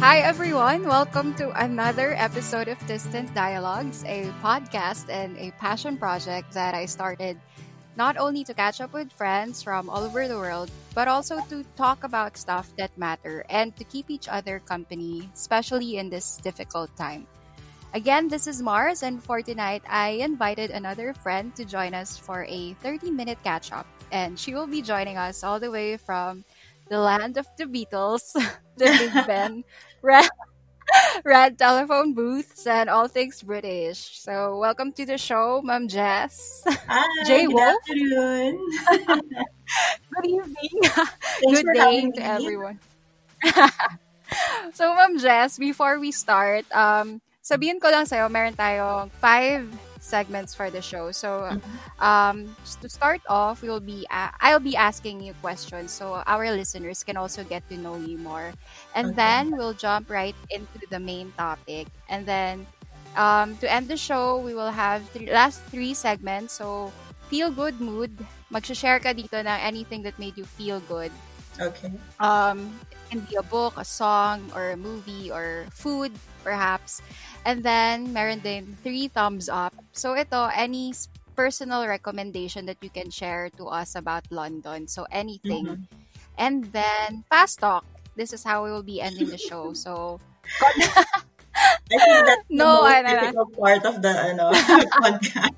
Hi, everyone. Welcome to another episode of Distant Dialogues, a podcast and a passion project that I started not only to catch up with friends from all over the world, but also to talk about stuff that matter and to keep each other company, especially in this difficult time. Again, this is Mars, and for tonight, I invited another friend to join us for a 30 minute catch up. And she will be joining us all the way from the land of the Beatles, the Big Ben, red, red telephone booths, and all things British. So, welcome to the show, Mom Jess. Hi, Jay good Wolf. afternoon. Good evening. Thanks Good day to me. everyone. so, Ma'am Jess, before we start, um, sabihin ko lang sa'yo, meron tayong five segments for the show. So, um, just to start off, we'll be a- I'll be asking you questions so our listeners can also get to know you more. And Okay. then we'll jump right into the main topic. And then um, to end the show, we will have three, last three segments. So, feel good mood. Mag-share ka dito ng anything that made you feel good. Okay. Um, it can be a book, a song, or a movie, or food, perhaps. And then, meron din three thumbs up. So, ito, any personal recommendation that you can share to us about London. So, anything. Mhm. And then, fast talk. This is how we will be ending the show. So, I think that's the No, most ano na. difficult part of the ano, podcast.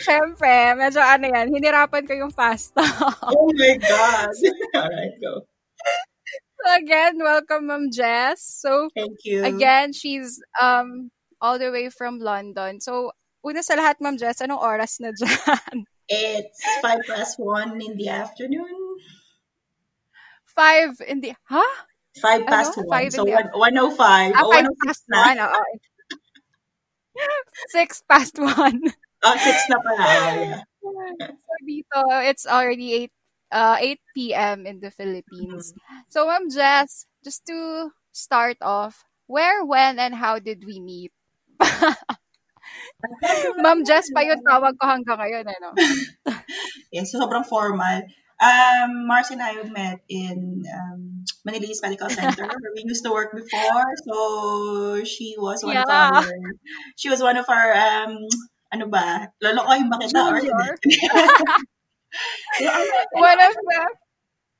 syempre, medyo ano yan, hinirapan ko yung fast talk. Oh my God. Alright, go. Again, welcome, Ma'am Jess. So, Thank you. Again, she's um all the way from London. So, una sa lahat, Ma'am Jess, anong oras na dyan? It's five past one in the afternoon. Five in the... Ha? Five past Ano? one. Five so one, 105. Ah, Oh, five 106 past na. one. Oo. Six past one. Oh, six na pala. So, dito, it's already 8, uh, 8 p.m. in the Philippines. So, Ma'am Jess, just to start off, where, when, and how did we meet? Ma'am Jess pa yung tawag ko hanggang ngayon, ano? So sobrang formal. Um, Mars and I met in um, Manila East Medical Center where we used to work before. So she was one of Yeah. our, she was one of our, um, ano ba, lolokohin ba kita? Or, Junior. Yeah, One of the...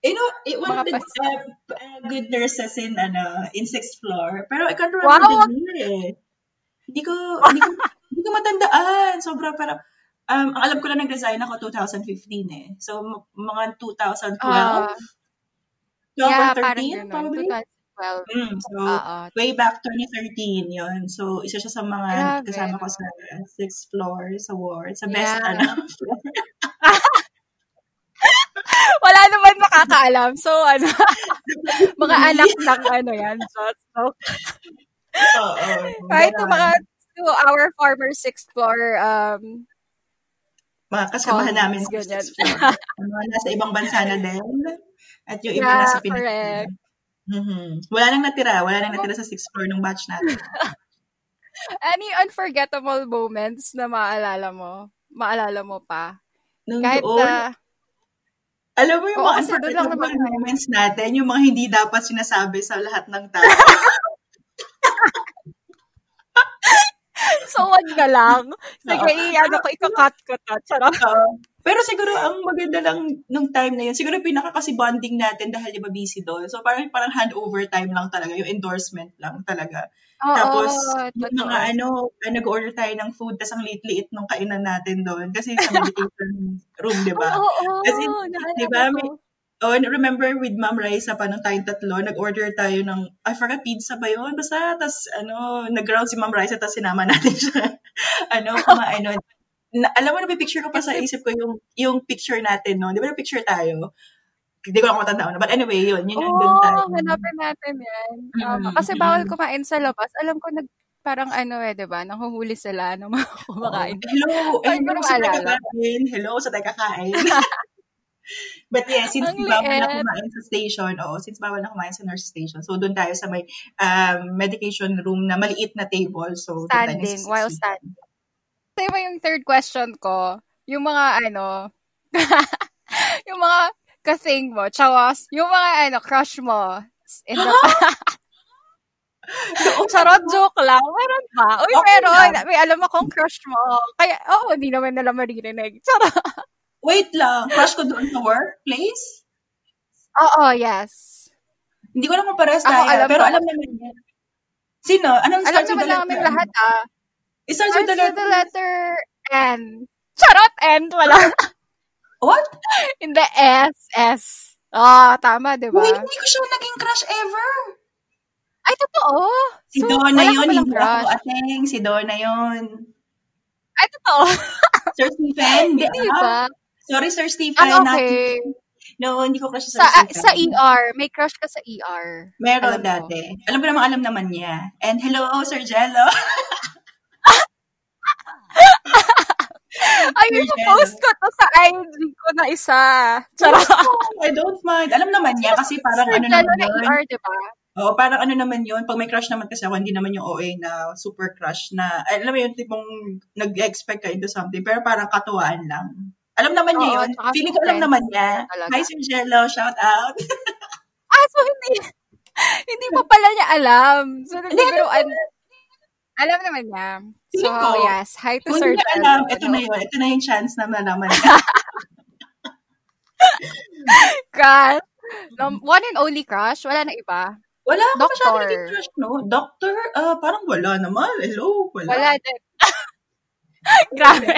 you know, it, one of the uh, uh, good nurses in, ano, in sixth floor. Pero I can't remember Wow! the year eh. Hindi ko, hindi ko, hindi ko matandaan. Sobra parang, um, ang alam ko lang nag-resign ako 2015 eh. So, mga 2012, Ah, 12 yeah, or parang 13 ganun. probably. 2012. Mm, so, Oo. way back 2013 yon So, isa siya sa mga Grabe, kasama ko sa sixth floor sa ward. Sa best, Yeah. ano, floor. Wala naman makakaalam. So, ano, mga anak ng ano yan. So, so Oo. kahit to ganon. mga to our former sixth floor um, mga kasamahan namin sa sixth floor. Mga nasa ibang bansa na din. At yung iba Yeah, nasa. Pilipinas. Mhm. Wala nang natira. Wala nang natira sa sixth floor ng batch natin. Any unforgettable moments na maalala mo? Maalala mo pa? Nung Kahit doon, na, alam mo yung oo, mga kasi doon lang naman tayo. moments natin, yung mga hindi dapat sinasabi sa lahat ng tao. so, wag na lang. Sige, Oo. i-ano ko, ikakat ko to. Charot. Oo. Pero siguro ang maganda lang nung time na yun, siguro pinaka kasi bonding natin dahil di ba busy doon. So parang parang handover time lang talaga, yung endorsement lang talaga. Oo, Tapos yung mga ano, ah, nag-order tayo ng food, tas ang liit-liit nung kainan natin doon kasi sa meditation room, di ba? Oo, di ba, oh, and remember with Ma'am Raisa pa nung tayong tatlo, nag-order tayo ng, I forgot, pizza ba yun? Basta, tas, ano, nag-ground si Ma'am Raisa, tas sinama natin siya. ano, kumain, ano, na, alam mo, napipicture ko pa sa isip ko yung, yung picture natin, no? Di ba, picture tayo? Hindi ko lang matandaan. But anyway, yun, yun yung doon tayo. Oo, hanapin natin yan. Tama. Mm, Kasi bawal kumain sa labas. Alam ko, nag, parang ano eh, di ba? Nanghuhuli sila ng mga kumakain. Hello, eh, Ay, hello sa taga-kain. Hello sa taga-kain. But yeah, since Ang bawal na liit. kumain sa station, oo, since bawal na kumain sa nurse station, so doon tayo sa may um, medication room na maliit na table. So, Standing, while standing. Kasi ba yung third question ko, yung mga ano, yung mga kasing mo, chawas, yung mga ano, crush mo in the Charot, joke lang. Meron ba? Uy, Okay meron. lang. May alam akong crush mo. Kaya, oo, hindi naman nila maririnig. Charot. Wait lang, crush ko doon sa workplace? Oo, yes. Hindi ko naman parehas Ako, tayo, alam pero ko. alam naman niya. Sino? Anong Alam naman namin lahat, ah. It starts with Starts the with the letter. letter N. Charot, N. Wala. What? Hindi, S. S. Ah, tama, di ba? Wait, hindi ko siya naging crush ever. Ay, totoo. Si So, Donna yun, hindi crush. ako ateng. Si Donna yun. Ay, totoo. Sir Stephen? Ah. ba? Sorry, Sir Stephen. Ah, okay. No, hindi ko crush Sa, ah, Stephen. sa ER. May crush ka sa ER. Meron Alam ko. dati. Alam ko naman, alam naman niya. And hello, Sir Jello. Ayun, Sir post ko to sa IG ko na isa. Charot. I don't mind. Alam naman niya kasi parang ano naman na yun. ER, di ba? Oo, parang ano naman yun. Pag may crush naman kasi ako, hindi naman yung OA na super crush na, alam mo yung tipong nag-expect ka into something, pero parang katuwaan lang. Alam naman niya yun. Feeling ko alam naman niya. talaga. Hi, Sir Jello. Shout out. Ah, so hindi, hindi pa pala niya alam. So, Hindi, nagbibiruan. Alam naman niya. So, ko, yes. Hi to Kung Sir Jello. alam, ito na yun. Ito na yung chance na malaman niya. Crush. No, one and only crush? Wala na iba? Wala ako masyado Doctor. naging crush, no? Doctor, ah, parang wala naman. Hello, wala. Wala din. Grabe.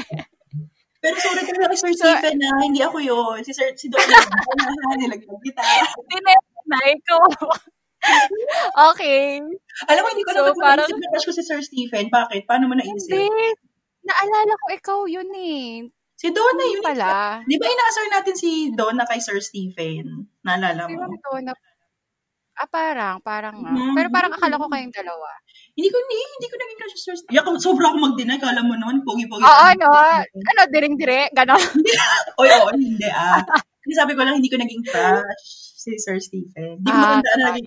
Pero sorry talaga kay Sir So- Stephen na hindi ako yun. Si Sir, si Dr. Dana, nilagyan kita. Tinenay ko. okay. Alam mo, hindi ko So, naman parang- naisip na crush ko si Sir Stephen. Bakit? Paano mo naisip? Hindi. Naalala ko ikaw yun eh. Si Donna yun. pala. Di ba inaasar natin si Donna kay Sir Stephen? Naalala Sino mo? to na... Ah, parang, parang. Mhm. Pero parang akala ko kayong dalawa. Hindi ko, hindi, hindi ko naging crush si Sir Stephen. Yak, sobra ako mag-deny. Kala mo noon, pogi-pogi. Oo, ano? Ano, diring-dire? Ganon. Oy, oo, hindi ah. Kasi sabi ko lang, hindi ko naging crush si Sir Stephen. Hindi ko Ah, matandaan na naging,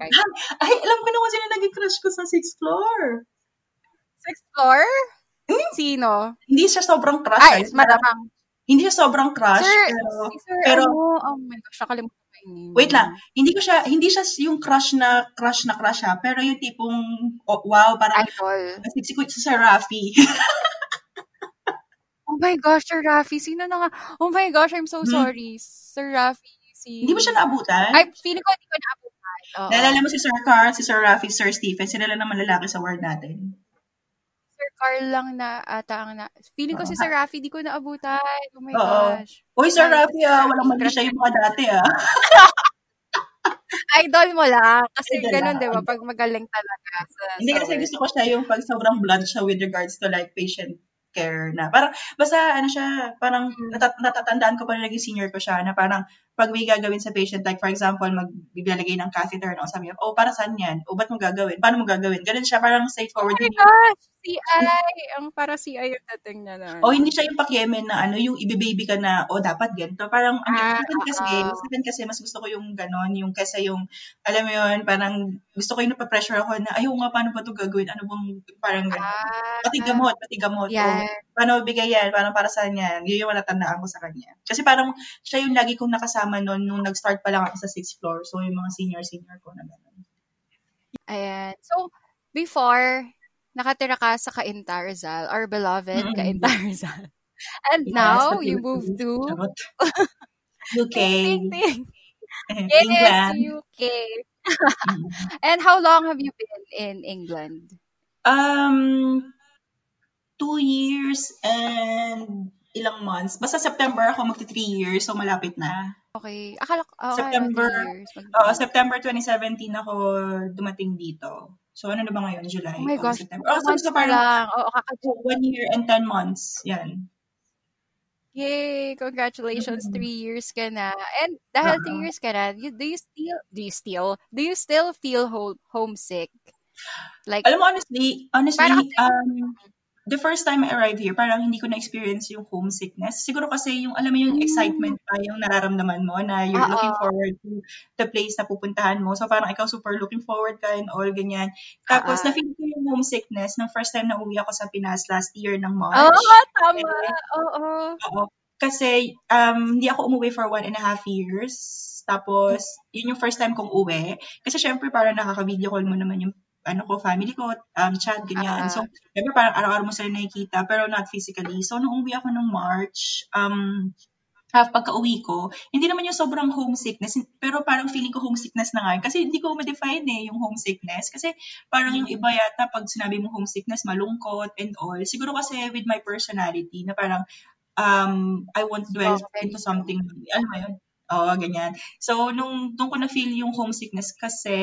ay, alam ko na kung sino naging crush ko sa sixth floor. Sixth floor? Hmm? Sino? Hindi siya sobrang crush. Ay, guys. Hindi siya sobrang crush. Sir, pero, si Sir, pero- ano? Oh my gosh, nakalimutan ko yung name. wait lang. Hindi ko siya, hindi siya yung crush na, crush na crush ha. Pero yung tipong, oh, wow, parang, Idol. si, si, si Sir Rafi. Oh my gosh, Sir Rafi. Sino na nga? Oh my gosh, I'm so Hmm. sorry. Sir Rafi. Si... hindi mo siya naabutan? Ay, feeling ko hindi ko naabutan. Oo. Naalala mo si Sir Carl, si Sir Rafi, Sir Stephen, sila lang naman lalaki sa ward natin. Sir Carl lang na ata ang na... Feeling ko Oo. si Sir Rafi, di ko naabutan. Oh my Oo. gosh. Uy, Sir Ay, Rafi ah, walang mali siya yung mga dati ah. Idol mo lang. Kasi Idol ganun, lang, di ba? Pag magaling talaga. Sa, Hindi sa kasi work. gusto ko siya yung pag sobrang blunt siya with regards to like patient care na. Parang, basta ano siya, parang Mm. natat- natatandaan ko pa rin naging senior ko siya na parang pag may gagawin sa patient, like for example, magbibigay ng catheter, no, sabi niya, oh, para saan yan? O, ba't mo gagawin? Paano mo gagawin? Ganun siya, parang Oh straightforward. my Hindi- gosh! CI! Ang para CI yung dating na. O hindi siya yung pakyemen na ano, yung ibibaby ka na, o dapat ganito. Parang, ang Ah, akin kasi, akin kasi, mas gusto ko yung ganon, yung kesa yung, alam mo yun, parang, gusto ko yung napapressure ako na, ayaw nga, paano ba ito gagawin? Ano bang, parang ganon. Ah, Pati gamot, pati gamot. Yan. O, paano bigay yan? Parang para saan yan? Yun yung natatandaan ko sa kanya. Kasi parang, siya yung lagi kong nakasama noon nung nag-start pa lang ako sa sixth floor. So, yung mga senior-senior ko na gano'n. Ayan. So, before, nakatira ka sa Cainta Rizal, our beloved Mm-mm. Cainta Rizal. And Yes, now, you moved to. UK. Ting, ting, ting. Yes, England. UK. And how long have you been in England? Um, two years and ilang months. Basta September ako magti three years, so malapit na. Okay. Akala ko, oh, September. Ano, three years. Oo, September 2017 ako dumating dito. So, ano na ba ngayon? July? oh my gosh. September. Oh, so, so pa parang lang. Oo, kaka- one year and 10 months. Yan. Yay! Congratulations, Mm. three years ka na. And dahil Oo. three years ka na, you, do you still, do you still, do you still feel ho- homesick? Like, Alam mo, honestly, honestly, um, the first time I arrived here, parang hindi ko na-experience yung homesickness. Siguro kasi yung, alam mo yung Mm. excitement pa yung nararamdaman mo na you're Oo. looking forward to the place na pupuntahan mo. So parang ikaw super looking forward ka and all ganyan. Tapos Oo. na-feel ko yung homesickness nung first time na uwi ako sa Pinas last year ng March. Oo, tama. Oo. Oo. Kasi um, hindi ako umuwi for one and a half years. Tapos, yun yung first time kong uwi. Kasi syempre, parang nakaka-video call mo naman yung ano ko, family ko, um, chat, ganyan. Ah. So, syempre parang araw-araw mo sila nakikita, pero not physically. So, nung umuwi ako ng March, um, half pagka-uwi ko, hindi naman yung sobrang homesickness, pero parang feeling ko homesickness na nga. Kasi hindi ko ma-define eh, yung homesickness. Kasi parang yung iba yata, pag sinabi mo homesickness, malungkot and all. Siguro kasi with my personality, na parang, um, I won't dwell Okay. into something, alam mo yun? Oo, ganyan. So, nung, nung ko na-feel yung homesickness kasi,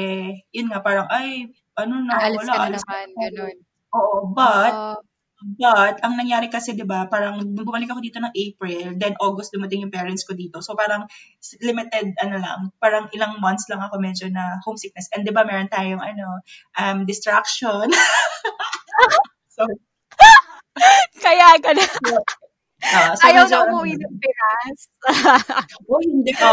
yun nga, parang, ay, ano na, Aalis wala, ka na naman, ganun. Oo, but, Oo. But, ang nangyari kasi, di ba, parang nung bumalik ako dito ng April, then August dumating yung parents ko dito. So, parang limited, ano lang, parang ilang months lang ako medyo na homesickness. And di ba, meron tayong, ano, um, distraction. so, Kaya ganun. Ah, so Ayaw na ano, umuwi ng Pinas. Oh, hindi ka.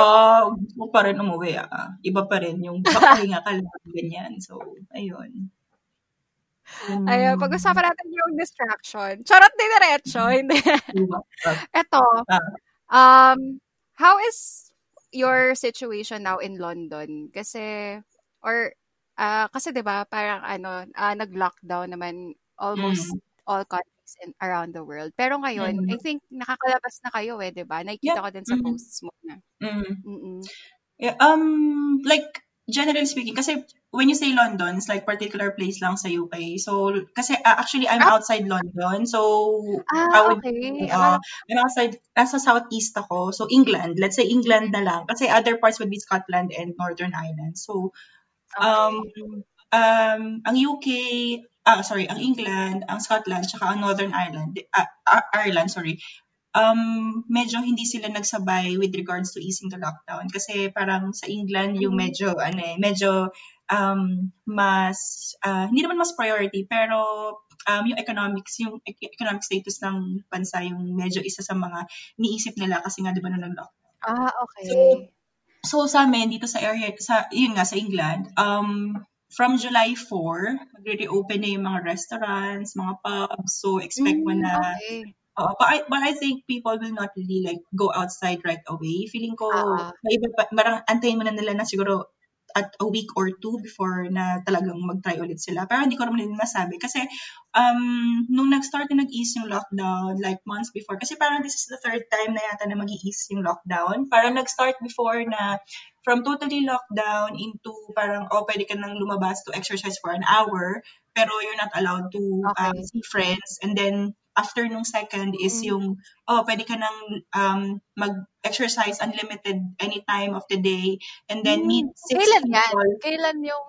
Gusto ko pa rin umuwi, ah. Iba pa rin yung papahinga ka lang, ganyan. So, ayun. Yun Ayun, pag-usapan natin yung distraction. Charot din diretso. Hindi. Diba? Ah, Eto, Ah. um, how is your situation now in London? Kasi, or, ah, kasi 'di ba parang ano, ah, nag-lockdown naman almost all countries in around the world. Pero ngayon, Mhm. I think nakakalabas na kayo eh, 'di ba? Nakikita Yeah. ko din sa Mhm. posts mo na. mm. Mm-mm. Yeah, um, like, generally speaking, kasi when you say London, it's like particular place lang sa UK. So, kasi uh, actually, I'm Ah. outside London. So, I Ah, would, okay. uh, Akala I'm outside, nasa southeast ako. So, England. Let's say England na lang. Kasi other parts would be Scotland and Northern Ireland. So, um, okay. um, ang UK, ah, sorry, ang England, ang Scotland, tsaka ang Northern Ireland, ah, Ireland, sorry, um, medyo hindi sila nagsabay with regards to easing the lockdown. Kasi parang sa England, yung Mhm. medyo, ano eh, medyo um, mas, ah, hindi naman mas priority, pero um, yung economics, yung economic status ng bansa, yung medyo isa sa mga niisip nila kasi nga, di ba, nung nag-lockdown. Ah, okay. So sa amin dito sa area sa yun nga sa England, um from July 4, magre-reopen na yung mga restaurants, mga pubs. So expect mo Mm, na okay. Oo, but I, but I think people will not really like go outside right away. Feeling ko Ah. may iba pa, marang antayin mo na nila na siguro at a week or two before na talagang mag-try ulit sila. Pero hindi ko naman din masabi. Kasi um, nung nag-start na nag-ease yung lockdown, like months before, kasi parang this is the third time na yata na mag-ease yung lockdown. Parang nag-start before na from totally lockdown into parang, oh, pwede ka nang lumabas to exercise for an hour, pero you're not allowed to um, Okay. see friends. And then, after nung second is Mm. yung, oh, pwede ka nang um, mag-exercise unlimited any time of the day and then meet Mm. six Kailan yan? people. Kailan yung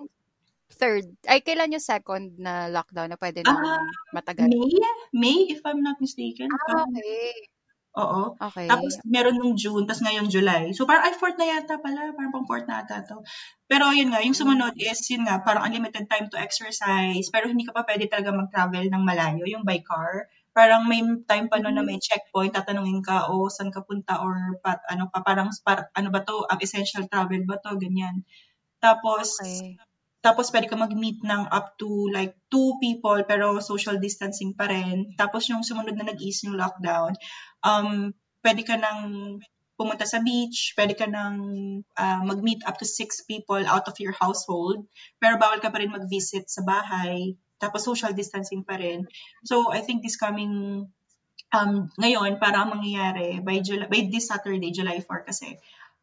third? Ay, kailan yung second na lockdown na pwede nang Ah, matagal? May? May, if I'm not mistaken. Ah, okay. oo. Okay. Tapos meron nung June, tapos ngayon July. So parang ay fourth na yata pala, parang pang fourth na ata to. Pero yun nga, yung sumunod is yun nga, parang unlimited time to exercise, pero hindi ka pa pwede talaga mag-travel ng malayo, yung by car. Parang may time pa noon na may checkpoint, tatanungin ka, o saan ka punta, or pa, ano pa, parang, par, ano ba to, ang essential travel ba to, ganyan. Tapos, Okay. tapos pwede ka mag-meet ng up to like two people pero social distancing pa rin. Tapos yung sumunod na nag-ease yung lockdown, um, pwede ka nang pumunta sa beach, pwede ka nang ah, mag-meet up to six people out of your household, pero bawal ka pa rin mag-visit sa bahay. Tapos social distancing pa rin. So I think this coming um, ngayon, para ang mangyayari by, July, by this Saturday, July 4 kasi,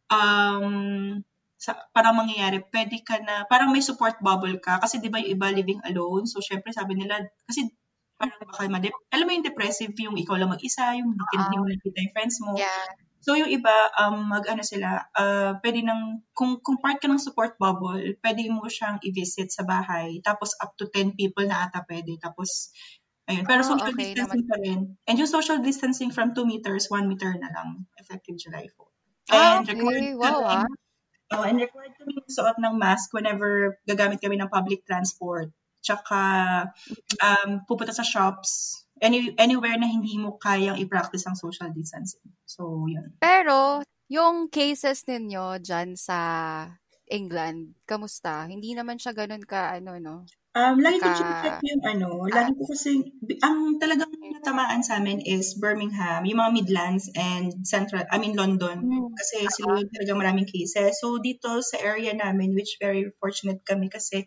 um, sa, parang mangyayari, pwede ka na, parang may support bubble ka. Kasi di ba yung iba living alone, so syempre sabi nila, kasi parang baka madep, alam mo yung depressive, yung ikaw lang mag-isa, yung hindi mo nakita yung friends mo. Yeah. So yung iba, um, mag-ano sila, uh, pwede nang, kung, kung part ka ng support bubble, pwede mo siyang i-visit sa bahay. Tapos up to 10 people na ata pwede. Tapos, ayun. Pero Oh, social okay distancing pa rin. And yung social distancing from 2 meters, 1 meter na lang, effective July 4. Ah, And okay. required Wow, ah. oh, and required kami suot ng mask whenever gagamit kami ng public transport. Tsaka, um, pupunta sa shops, any, anywhere na hindi mo kayang i-practice ang social distancing. So, yun. Pero, yung cases ninyo dyan sa England, kamusta? Hindi naman siya ganun ka, ano, no? Um, lagi ko Ka chine-check yung ano, lagi ko kasi ang talagang natamaan sa'min is Birmingham, yung mga Midlands and Central I mean London. Hmm, Kasi sila yung talagang maraming cases. So, dito sa area namin, which very fortunate kami kasi,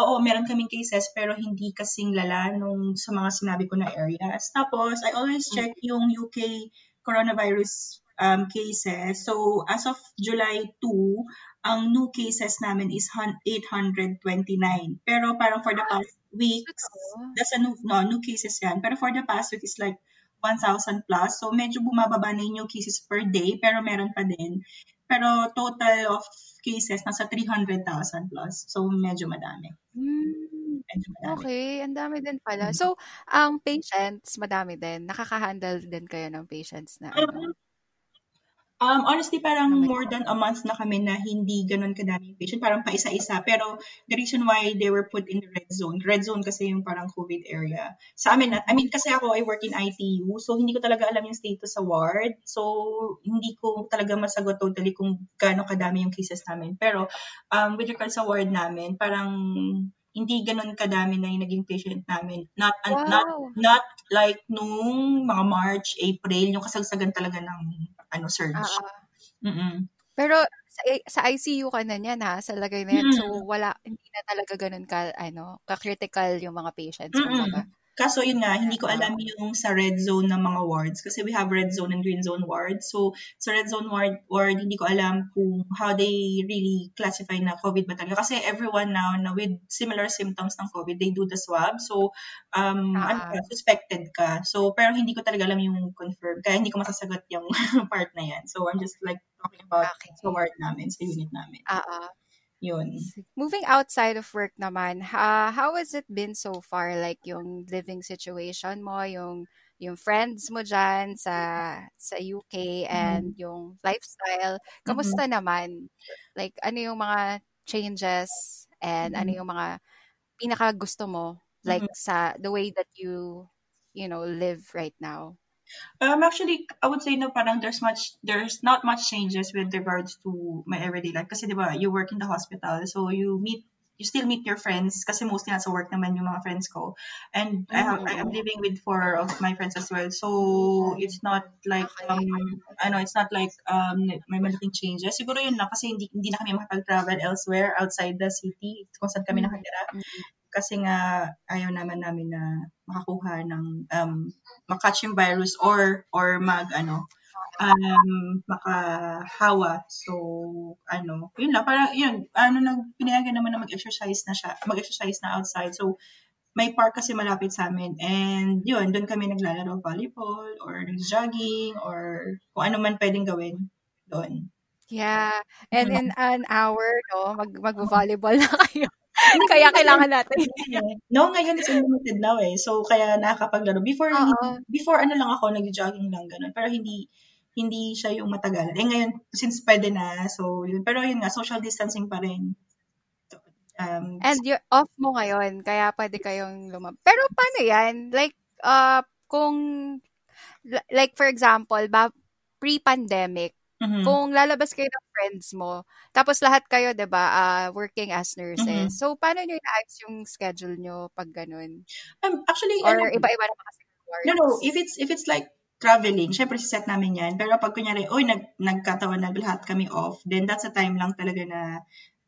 oo, meron kaming cases pero hindi kasing lala nung sa mga sinabi ko na areas. Tapos, I always check yung UK coronavirus um, cases. So, as of July 2, ang new cases namin is hun- 829. Pero parang for the past weeks, that's a new, no, new cases yan. Pero for the past week is like 1,000 plus. So, medyo bumababa na yung new cases per day, pero meron pa din. Pero total of cases, nasa 300,000 plus. So, medyo madami. Hmm, Medyo madami. okey, ang dami din pala. Mm. So, ang patients madami din? Nakaka-handle din kayo ng patients na Um, ano? Um, honestly, parang may more than a month na kami na hindi gano'n kadaming patient, parang paisa-isa. Pero the reason why they were put in the red zone, red zone kasi yung parang COVID area. Sa amin, I mean, kasi ako, I work in ITU, so hindi ko talaga alam yung status sa ward. So, hindi ko talaga masagot totally kung gaano kadami yung cases namin. Pero, um, with regards sa ward namin, parang hindi gano'n kadami na yung naging patient namin. Not, an- not, Wow! not like nung mga March, April, yung kasagsagan talaga ng ano, surge. Mm. Pero sa sa ICU ka na niyan, ha, sa lagay na yan. So, Mm. wala hindi na talaga gano'n ka ano, ka-critical yung mga patients Mm. Kaso yun nga, hindi ko Oo. alam yung sa red zone ng mga wards kasi we have red zone and green zone wards. So, sa red zone ward, ward hindi ko alam kung how they really classify na COVID ba talaga. Kasi everyone now na with similar symptoms ng COVID, they do the swab. So, um, ano Oo. ka, suspected ka. So, pero hindi ko talaga alam yung confirm. Kaya hindi ko masasagot yung part na yan. So, I'm just like talking about Okey. sa ward namin, sa unit namin. Oo. Yun. Moving outside of work naman, ha how has it been so far? Like yung living situation mo, yung yung friends mo diyan sa sa UK and Mhm. yung lifestyle, Mhm. kamusta naman? Like ano yung mga changes and ano Mhm. yung mga pinakagusto mo like Mhm. sa the way that you, you know, live right now? Um, actually, I would say no, parang there's much, there's not much changes with regards to my everyday life. Kasi, di ba, you work in the hospital, so you meet, you still meet your friends, kasi mostly nasa work naman yung mga friends ko. And I have, I am Mm. living with four of my friends as well, so it's not like, um, ano, it's not like, um, may malaking changes. Siguro yun lang, kasi hindi, hindi na kami makapag-travel elsewhere outside the city, kung saan kami Mm, nakatira. Kasi nga, ayaw naman namin na makakuha ng, um, makatch yung virus or, or mag, ano, um, makahawa. So, ano, yun lang, parang, yun, ano, nag, pinayagan naman na mag-exercise na siya, mag-exercise na outside. So, may park kasi malapit sa amin. And, yun, doon kami naglalaro volleyball or jogging or kung ano man pwedeng gawin doon. Yeah, and in an hour 'no, mag magvo-volleyball na kayo. Hindi Kaya kailangan natin No, ngayon is unlimited now eh. So, kaya nakakapaglaro. Before, hindi- before ano lang ako, nag-jogging lang, ganun. Pero hindi, hindi siya yung matagal. Eh ngayon, since pwede na, so yun. Pero yun nga, social distancing pa rin. Um, And you're off mo ngayon, kaya pwede kayong lumab pero paano 'yan? Like, uh, kung li like for example, ba pre-pandemic, mhm, kung lalabas kayo ng friends mo, tapos lahat kayo 'di ba, ah, working as nurses. So, paano niyo inaayos yung schedule niyo 'pag gano'n? Um, actually, Or ano, iba-iba naman kasi no, no, if it's, if it's like traveling, syempre set namin yan. Pero pag kunyari, oy, nag, nagkatawan na lahat kami off, then that's a time lang talaga na,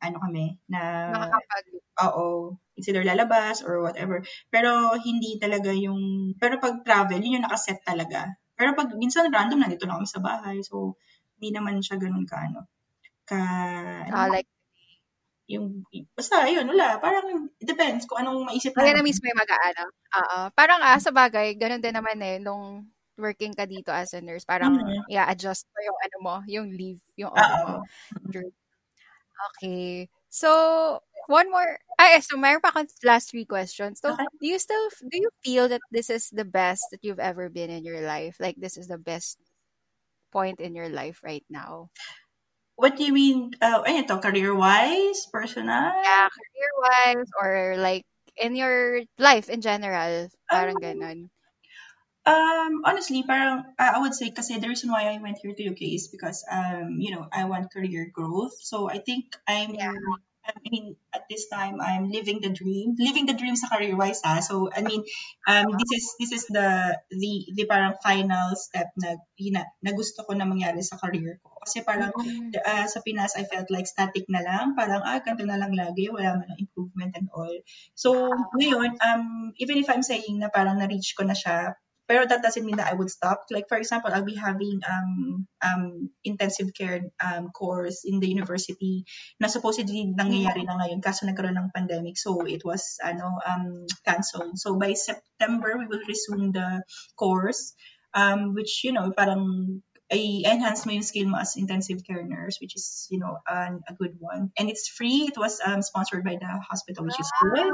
ano kami, na Nakakapag Oo. It's either lalabas or whatever. Pero hindi talaga yung, pero pag travel, yun yung nakaset talaga. Pero pag minsan random, nandito lang kami sa bahay. So, hindi naman siya ganun ka, ano, ka, ano ah, like yung, basta, yun, wala. Parang, it depends kung anong maisip na namin. mismo yung mag-aano? Oo. Parang, ah, sabagay gano'n din naman eh nung working ka dito as a nurse, parang Mhm. i-a-adjust mo yung ano mo, yung leave, yung off mo. Okay. So, one more ay, so meron pa akong last three questions. So, Okay. do you still do you feel that this is the best that you've ever been in your life? Like, this is the best point in your life right now? What do you mean, uh, ano to, career-wise, personal? Yeah, career-wise or like in your life in general, parang Um, gano'n. Um, honestly, parang I would say kasi the reason why I went here to UK is because um, you know, I want career growth. So I think I'm Yeah. I mean, at this time, I'm living the dream. Living the dream sa career-wise, ha? So, I mean, um, this is this is the the the parang final step na, na, na gusto ko na mangyari sa career ko. Kasi parang uh, sa Pinas, I felt like static na lang. Parang, ah, ganito na lang lagi. Wala man improvement and all. So, ngayon, um, even if I'm saying na parang na-reach ko na siya, pero that doesn't mean that I would stop. Like for example, I'll be having um um intensive care um course in the university na supposedly nangyayari na ngayon kaso nagkaroon ng pandemic. So it was ano um canceled. So by September we will resume the course um which you know parang i-enhance mo yung skill mo as intensive care nurse, which is, you know, an, a good one. And it's free. It was um, sponsored by the hospital, which is good.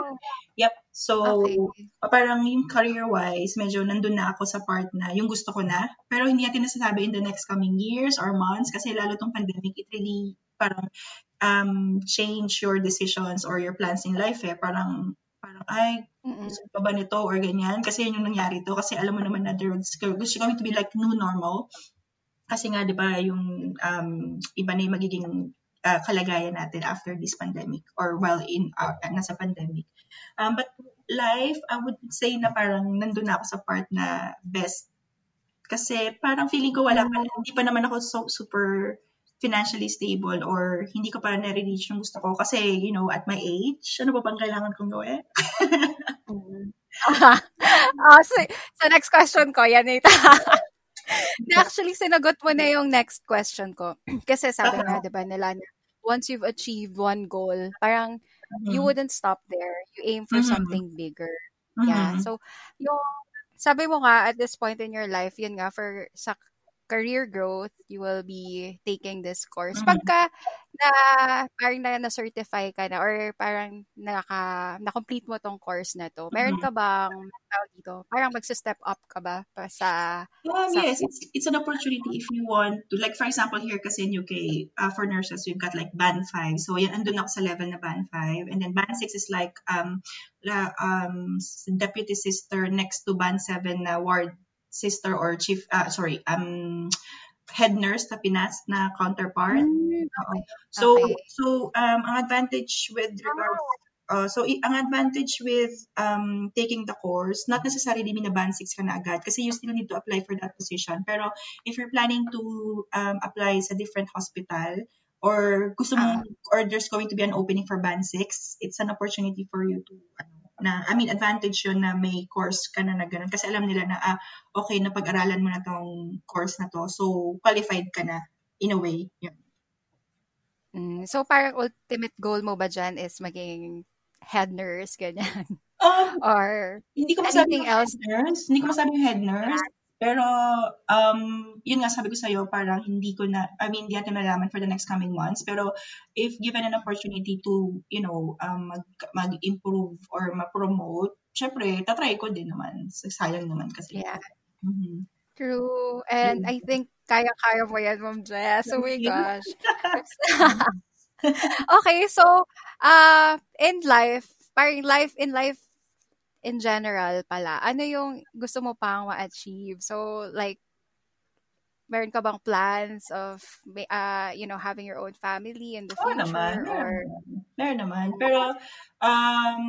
Yep. So, okay. parang yung career-wise, medyo nandun na ako sa part na yung gusto ko na. Pero hindi natin nasasabi in the next coming years or months kasi lalo tong pandemic, it really parang um, change your decisions or your plans in life eh. Parang, parang, ay, gusto pa ba nito or ganyan? Kasi yun yung nangyari to. Kasi alam mo naman na there's going to be like new normal. Kasi nga, di ba, yung um, iba na yung magiging uh, kalagayan natin after this pandemic or while in uh, nasa pandemic. Um, but life, I would say na parang nandun na ako sa part na best. Kasi parang feeling ko wala pa, hindi pa naman ako so, super financially stable or hindi ko pa na-reach yung gusto ko. Kasi, you know, at my age, ano pa bang kailangan kong gawin? oh, so, so, next question ko, yan ito. Actually, sinagot mo na yung next question ko. Kasi sabi nga, di ba, nila, once you've achieved one goal, parang mm-hmm. you wouldn't stop there. You aim for mm-hmm. something bigger. Mm-hmm. Yeah. So, yung, sabi mo nga, at this point in your life, yun nga, for sa career growth, you will be taking this course. Mm-hmm. Pagka na parang na, na-certify ka na or parang naka, na-complete mo tong course na to, meron Mm-hmm. ka bang tawag dito, parang magsa-step up ka ba pa sa Um, sa yes, it's, it's an opportunity if you want to. Like, for example, here kasi in UK, uh, for nurses, we've got like band 5. So, yan, andun ako sa level na band 5. And then band 6 is like um, la, um, deputy sister next to band 7 na ward sister or chief, uh, sorry, um, head nurse na Pinas na counterpart. Mm, Oo. So, okay. so um, ang advantage with regards Uh, so, ang advantage with um, taking the course, not necessarily mean na band 6 ka na agad kasi you still need to apply for that position. Pero if you're planning to um, apply sa different hospital or gusto Ah. mong, or there's going to be an opening for band 6, it's an opportunity for you to, ano, na, I mean, advantage yun na may course ka na na ganun. Kasi alam nila na, ah, okay, napag-aralan mo na tong course na to. So, qualified ka na in a way. Yun. Mm, so parang ultimate goal mo ba dyan is maging head nurse, ganyan? Um, Or Hindi ko masabi anything else? nurse. Hindi ko masabi head nurse. Pero, um, yun nga sabi ko sa'yo, parang hindi ko na, I mean, hindi natin malalaman for the next coming months. Pero, if given an opportunity to, you know, um, mag, mag-improve or ma-promote, syempre, tatry ko din naman. Sayang naman kasi. Yeah. Mhm. True. And Mm. I think kaya-kaya mo yan, Ma'am Jess. Oh my gosh. okay, so, uh, in life, parang life in life in general pala, ano yung gusto mo pang ma-achieve? So, like, meron ka bang plans of, may- uh, you know, having your own family in the Oo naman. future? Or, Meron naman. Pero, um,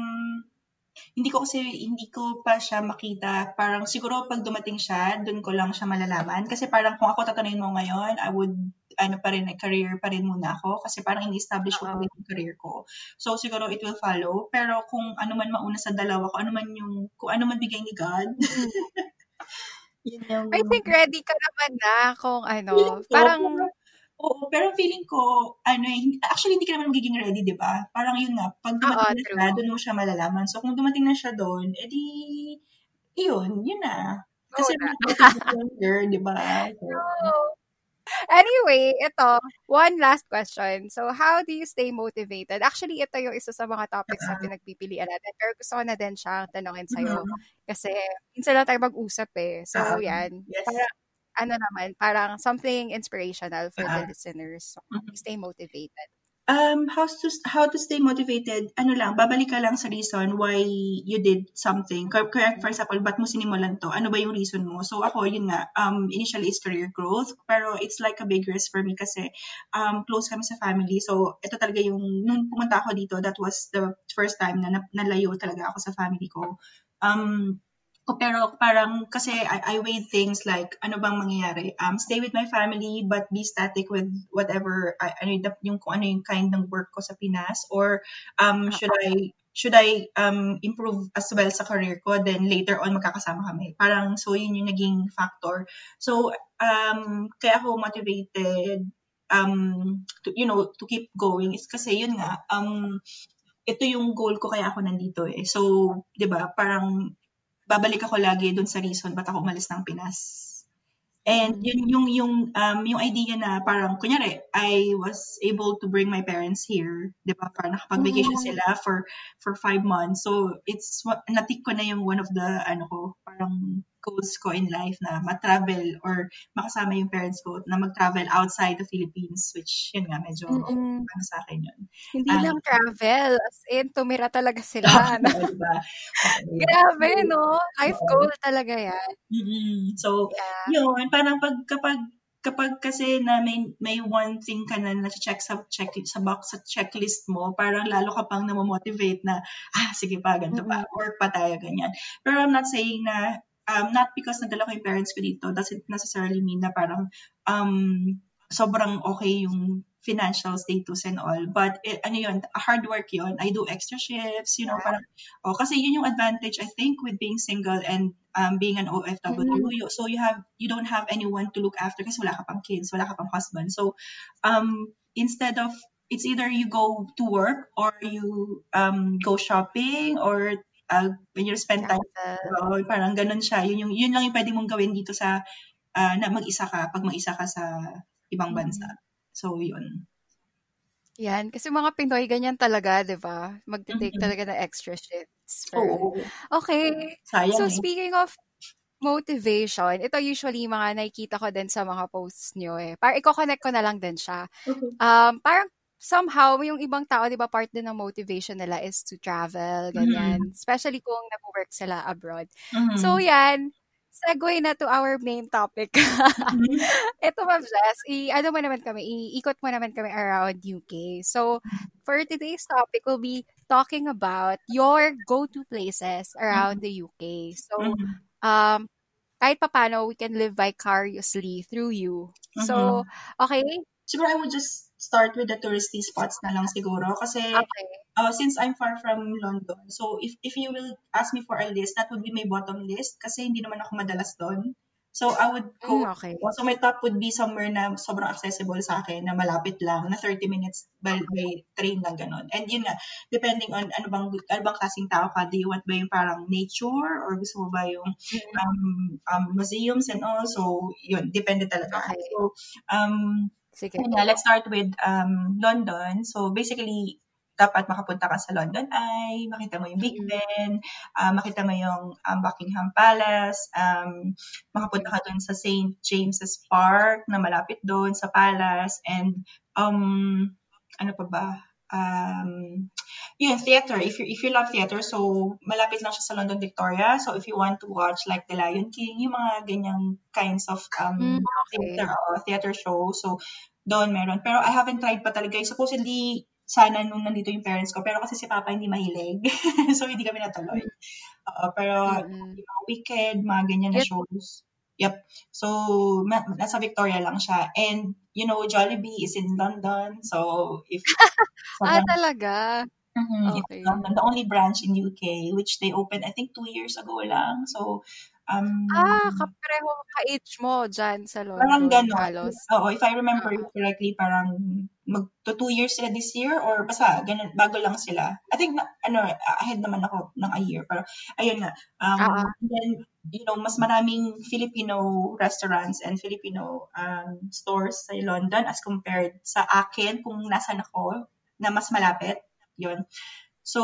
hindi ko kasi, hindi ko pa siya makita. Parang siguro pag dumating siya, dun ko lang siya malalaman. Kasi parang kung ako tatanungin mo ngayon, I would, ano pa rin, career pa rin muna ako. Kasi parang ini-establish ko pa Oo. rin yung career ko. So siguro it will follow. Pero kung ano man mauna sa dalawa ko, ano man yung, kung ano man bigay ni God, yun yung, I think ready ka naman na kung ano, feeling ko, parang, pero, oo, pero feeling ko, ano eh, actually hindi ka naman magiging ready, di ba? Parang yun nga, pag oo, dumating na siya, doon mo siya malalaman. So, kung dumating na siya doon, edi, yun, yun na. Kasi na. getting younger, di ba? So, Anyway, ito, one last question. So, how do you stay motivated? Actually, ito yung isa sa mga topics na pinagpipilian natin. Pero gusto ko na din siyang tanongin sa'yo. mhm. Kasi, minsan lang tayo mag-usap eh. So, Ah, yan. yes. Parang, ano naman, parang something inspirational for the Ah. listeners. So, how do Mhm. you stay motivated? Um, how to how to stay motivated? Ano lang, babalik ka lang sa reason why you did something. Kaya, for example, ba't mo sinimulan to? Ano ba yung reason mo? So ako, yun nga, um, initially it's career growth, pero it's like a big risk for me kasi um, close kami sa family. So ito talaga yung, nung pumunta ako dito, that was the first time na nalayo talaga ako sa family ko. Um, pero parang kasi I, I weigh things like ano bang mangyayari? Um stay with my family but be static with whatever I, ano yung kung ano yung kind ng work ko sa Pinas. Or um should I should I um improve as well sa career ko? Then later on magkakasama kami. Parang so yun yung naging factor. So um kaya ako motivated um to, you know to keep going is kasi yun nga um ito yung goal ko kaya ako nandito eh. So 'di ba parang babalik ako lagi dun sa reason ba't ako umalis ng Pinas. And yun yung yung um yung idea na parang kunyari I was able to bring my parents here, 'di ba? Para nakapag-vacation mm. sila for for five months. So it's natik ko na yung one of the ano ko, parang goals ko in life na ma-travel or makasama yung parents ko na mag-travel outside the Philippines which yun nga medyo mm ano sa akin yun. Hindi um, lang travel, as in tumira talaga sila. no? diba? Grabe, no? Life goal talaga yan. Mm-hmm. So, yeah. yun, parang pag kapag kapag kasi na may, may one thing ka na na-check sa check sa box sa checklist mo, parang lalo ka pang na-motivate na ah sige pa ganito pa, mm-hmm. work pa tayo ganyan. Pero I'm not saying na um, not because nadala ko yung parents ko dito doesn't necessarily mean na parang um, sobrang okay yung financial status and all. But, it, ano yun, hard work yun. I do extra shifts, you know, parang, oh, kasi yun yung advantage, I think, with being single and um, being an OFW. Mm-hmm. So, you have, you don't have anyone to look after kasi wala ka pang kids, wala ka pang husband. So, um, instead of, it's either you go to work or you um, go shopping or uh, when you spend time, uh, parang ganun siya. Yun, yung, yun lang yung pwede mong gawin dito sa, uh, na mag-isa ka, pag mag-isa ka sa ibang mm. bansa. So, yun. Yan. Kasi mga Pinoy, ganyan talaga, di ba? Mag-take mm-hmm. talaga ng extra shifts. For... Oo. Okay. Sayang so, eh. speaking of motivation, ito usually mga nakikita ko din sa mga posts nyo eh. Parang i-connect ko na lang din siya. Okay. Um, parang somehow, yung ibang tao, di ba, part din ng motivation nila is to travel, ganyan. Mm-hmm. Especially kung nag-work sila abroad. Mm-hmm. So, yan. Segue na to our main topic. mm-hmm. Ito, Ma'am Jess, i- ano mo naman kami, iikot mo naman kami around UK. So, for today's topic, we'll be talking about your go-to places around mm-hmm. the UK. So, mm-hmm. um, kahit papano, we can live vicariously through you. Mm-hmm. So, okay? Siguro I would just start with the touristy spots na lang siguro. Kasi, okay. uh, since I'm far from London, so if, if you will ask me for a list, that would be my bottom list kasi hindi naman ako madalas doon. So, I would go, mm, okay. so my top would be somewhere na sobrang accessible sa akin, na malapit lang, na 30 minutes by, by train lang ganun. And yun nga, depending on ano bang, ano bang klaseng tao ka, do you want ba yung parang nature, or gusto mo ba yung mm. um, um, museums and all, so yun, depende talaga. Okay. So, um, Sige. Kaya, let's start with um, London. So, basically, dapat makapunta ka sa London ay makita mo yung Big mm. Ben, uh, makita mo yung um, Buckingham Palace, um, makapunta ka doon sa St. James's Park na malapit doon sa palace, and um, ano pa ba? Um, yun, theater. If you, if you love theater, so malapit lang siya sa London Victoria. So if you want to watch like The Lion King, yung mga ganyang kinds of um, mm, okay. theater, uh, theater show. So doon meron. Pero I haven't tried pa talaga. Supposedly, sana nung nandito yung parents ko. Pero kasi si Papa hindi mahilig. so hindi kami natuloy. Uh, pero mm-hmm. yung mga Wicked, mga ganyan na yep. shows. Yep. So, ma- nasa Victoria lang siya. And, you know, Jollibee is in London. So, if... ah, talaga? Mm-hmm. Okay. It's London, the only branch in UK, which they opened, I think, two years ago lang. So, um, ah, kapareho ka-age mo dyan sa London. Parang gano'n. Halos. Oo, if I remember uh-huh. correctly, parang mag to two years sila this year or basta ganun, bago lang sila. I think, na, ano, ahead naman ako ng a year. Pero, ayun nga. Um, uh-huh. then, you know, mas maraming Filipino restaurants and Filipino um, stores sa London as compared sa akin kung nasan ako na mas malapit. Yun. So,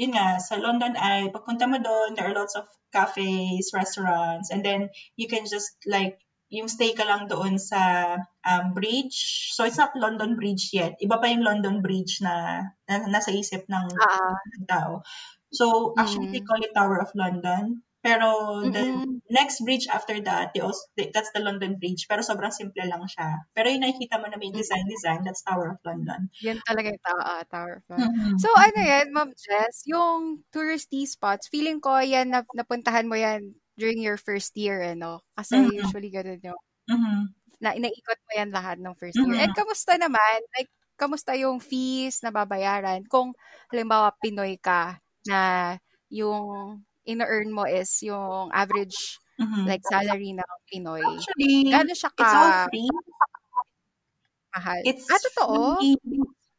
yun nga, sa London ay, pagpunta mo doon, there are lots of cafes, restaurants, and then you can just like, yung stay ka lang doon sa um, bridge. So, it's not London Bridge yet. Iba pa yung London Bridge na, na nasa isip ng Ah, tao. So, actually, they mm. call it Tower of London. Pero the Mm-mm. next bridge after that, they also, they- that's the London Bridge. Pero sobrang simple lang siya. Pero yung nakikita mo na may design-design, that's Tower of London. Yan talaga yung ah, Tower of London. Mhm. So, ano yan, Ma'am Jess, yung touristy spots, feeling ko yan, na, napuntahan mo yan during your first year, ano? Kasi Mhm. usually ganun yung, Mhm. na, inaikot mo yan lahat ng first year. Mhm. And kamusta naman? Like, kamusta yung fees na babayaran? Kung, halimbawa, Pinoy ka, na yung ina-earn mo is yung average Mhm. like salary ng Pinoy. Actually, Gaano siya it's all ka free. mahal? It's Ah, totoo? free.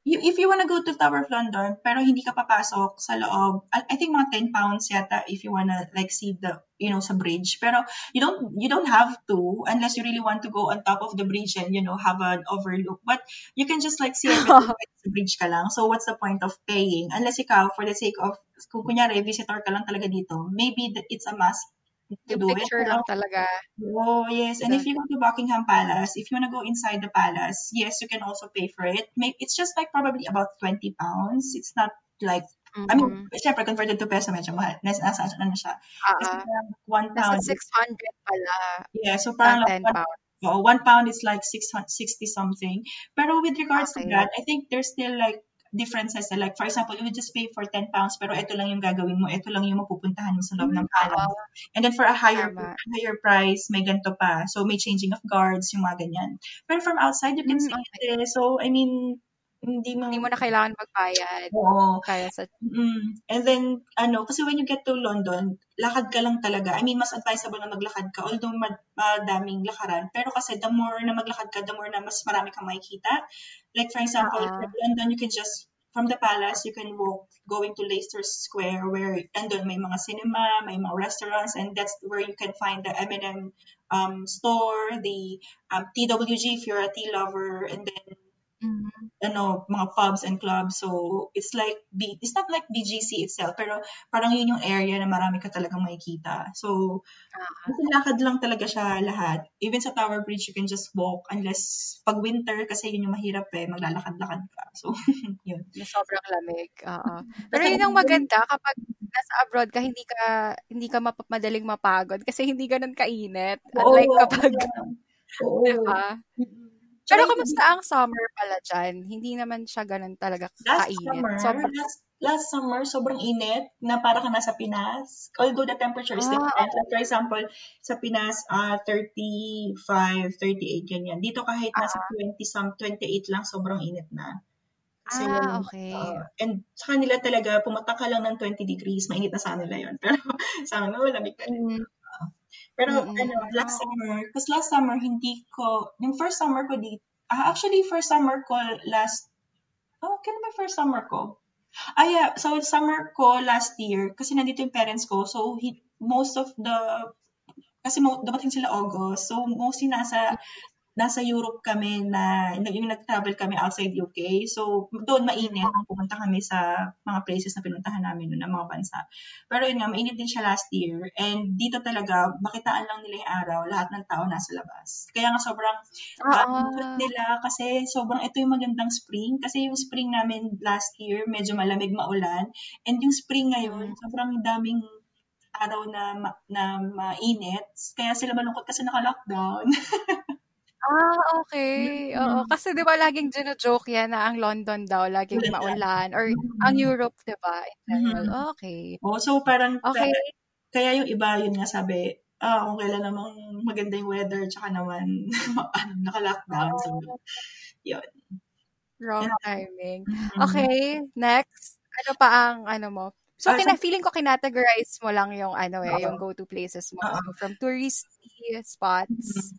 If you wanna go to Tower of London, pero hindi ka papasok sa loob, I, think mga 10 pounds yata if you wanna like see the, you know, sa bridge. Pero you don't, you don't have to unless you really want to go on top of the bridge and, you know, have an overlook. But you can just like see everything sa bridge ka lang. So what's the point of paying? Unless ikaw, for the sake of, kung kunyari, visitor ka lang talaga dito, maybe it's a must to Yung do it. picture lang talaga. Oh, yes. And if you go to Buckingham Palace, if you want to go inside the palace, yes, you can also pay for it. Maybe it's just like probably about 20 pounds. It's not like, I Mhm. mean, syempre converted to peso, medyo mahal. Nasa, nasa, ano siya. Ah, Kasi ah. one Nasa 600 pala. Yeah, so Parang parang 10 like one, pounds. oh, one pound is like 660 something. Pero with regards to that, I think there's still like differences. Like, for example, you would just pay for 10 pounds, pero ito lang yung gagawin mo. Ito lang yung mapupuntahan mo sa loob ng Mm, palace. oo. And then for a higher Tama. higher price, may ganito pa. So may changing of guards, yung mga ganyan. Pero from outside, you can Mm, see okay. it. eh. So, I mean, hindi mo... Hindi mo na kailangan magbayad. Oo. Kaya sa... Mm. And then, ano, kasi when you get to London, lakad ka lang talaga. I mean, mas advisable na maglakad ka, although mad, madaming lakaran. Pero kasi the more na maglakad ka, the more na mas marami kang makikita. Like, for example, in London, you can just, from the palace, you can walk going to Leicester Square where, andun may mga cinema, may mga restaurants, and that's where you can find the M&M um, store, the um, TWG if you're a tea lover, and then Mhm. ano, mga pubs and clubs. So, it's like, B, it's not like BGC itself, pero parang yun yung area na marami ka talagang makikita. So, Ah, kasi lakad lang talaga siya lahat. Even sa Tower Bridge, you can just walk unless pag winter, kasi yun yung mahirap eh, maglalakad-lakad ka. So, yun. sobrang lamig. Oo. Pero Kasi yun ang maganda kapag nasa abroad ka, hindi ka hindi ka map- madaling mapagod kasi hindi ganun kainit. Unlike Oo, kapag, Oo. di ba? Pero kamusta ang summer pala dyan? Hindi naman siya ganun talaga Last kainit. summer, Sobrang, last, last summer, sobrang init na para ka nasa Pinas. Although the temperature is Ah, different. Like, for example, sa Pinas, uh, 35, 38, ganyan. Dito kahit nasa 20 some, 28 lang, sobrang init na. Kasi, ah, okay. uh, and sa kanila talaga, pumatak ka lang ng 20 degrees, mainit na sa kanila yon Pero sa amin, oh, lamig na. Mm, Pero Mm-mm. ano, last summer, because last summer, hindi ko, yung first summer ko dito, ah, actually, first summer ko last, oh, kailan ba first summer ko? Ah, yeah, so summer ko last year, kasi nandito yung parents ko, so he, most of the, kasi mo, dumating sila August, so mostly nasa, nasa Europe kami na, yung nag-travel kami outside UK. So, doon mainit pumunta kami sa mga places na pinuntahan namin noon, ng mga bansa. Pero yun nga, mainit din siya last year. And dito talaga, makitaan lang nila yung araw, lahat ng tao nasa labas. Kaya nga sobrang um, nila kasi sobrang ito yung magandang spring. Kasi yung spring namin last year, medyo malamig maulan. And yung spring ngayon, sobrang daming araw na ma- na mainit. Kaya sila malungkot kasi naka-lockdown. Ah, okay. Oo. Mm. Kasi di ba laging gino-joke yan na ang London daw laging Ulan maulan. Or Mm. ang Europe, di ba? In general. Mhm. Okay. Oh, so parang Okay. kaya, kaya yung iba yun nga sabi, ah, kung kailan namang maganda yung weather, tsaka naman ano, naka-lockdown. So, yun. Wrong Yeah. timing. Mhm. Okay, next. Ano pa ang ano mo? So, Ah, kina sa- feeling ko kinategorize mo lang yung ano eh, Oo. yung go-to places mo. Oo. So, from touristy spots,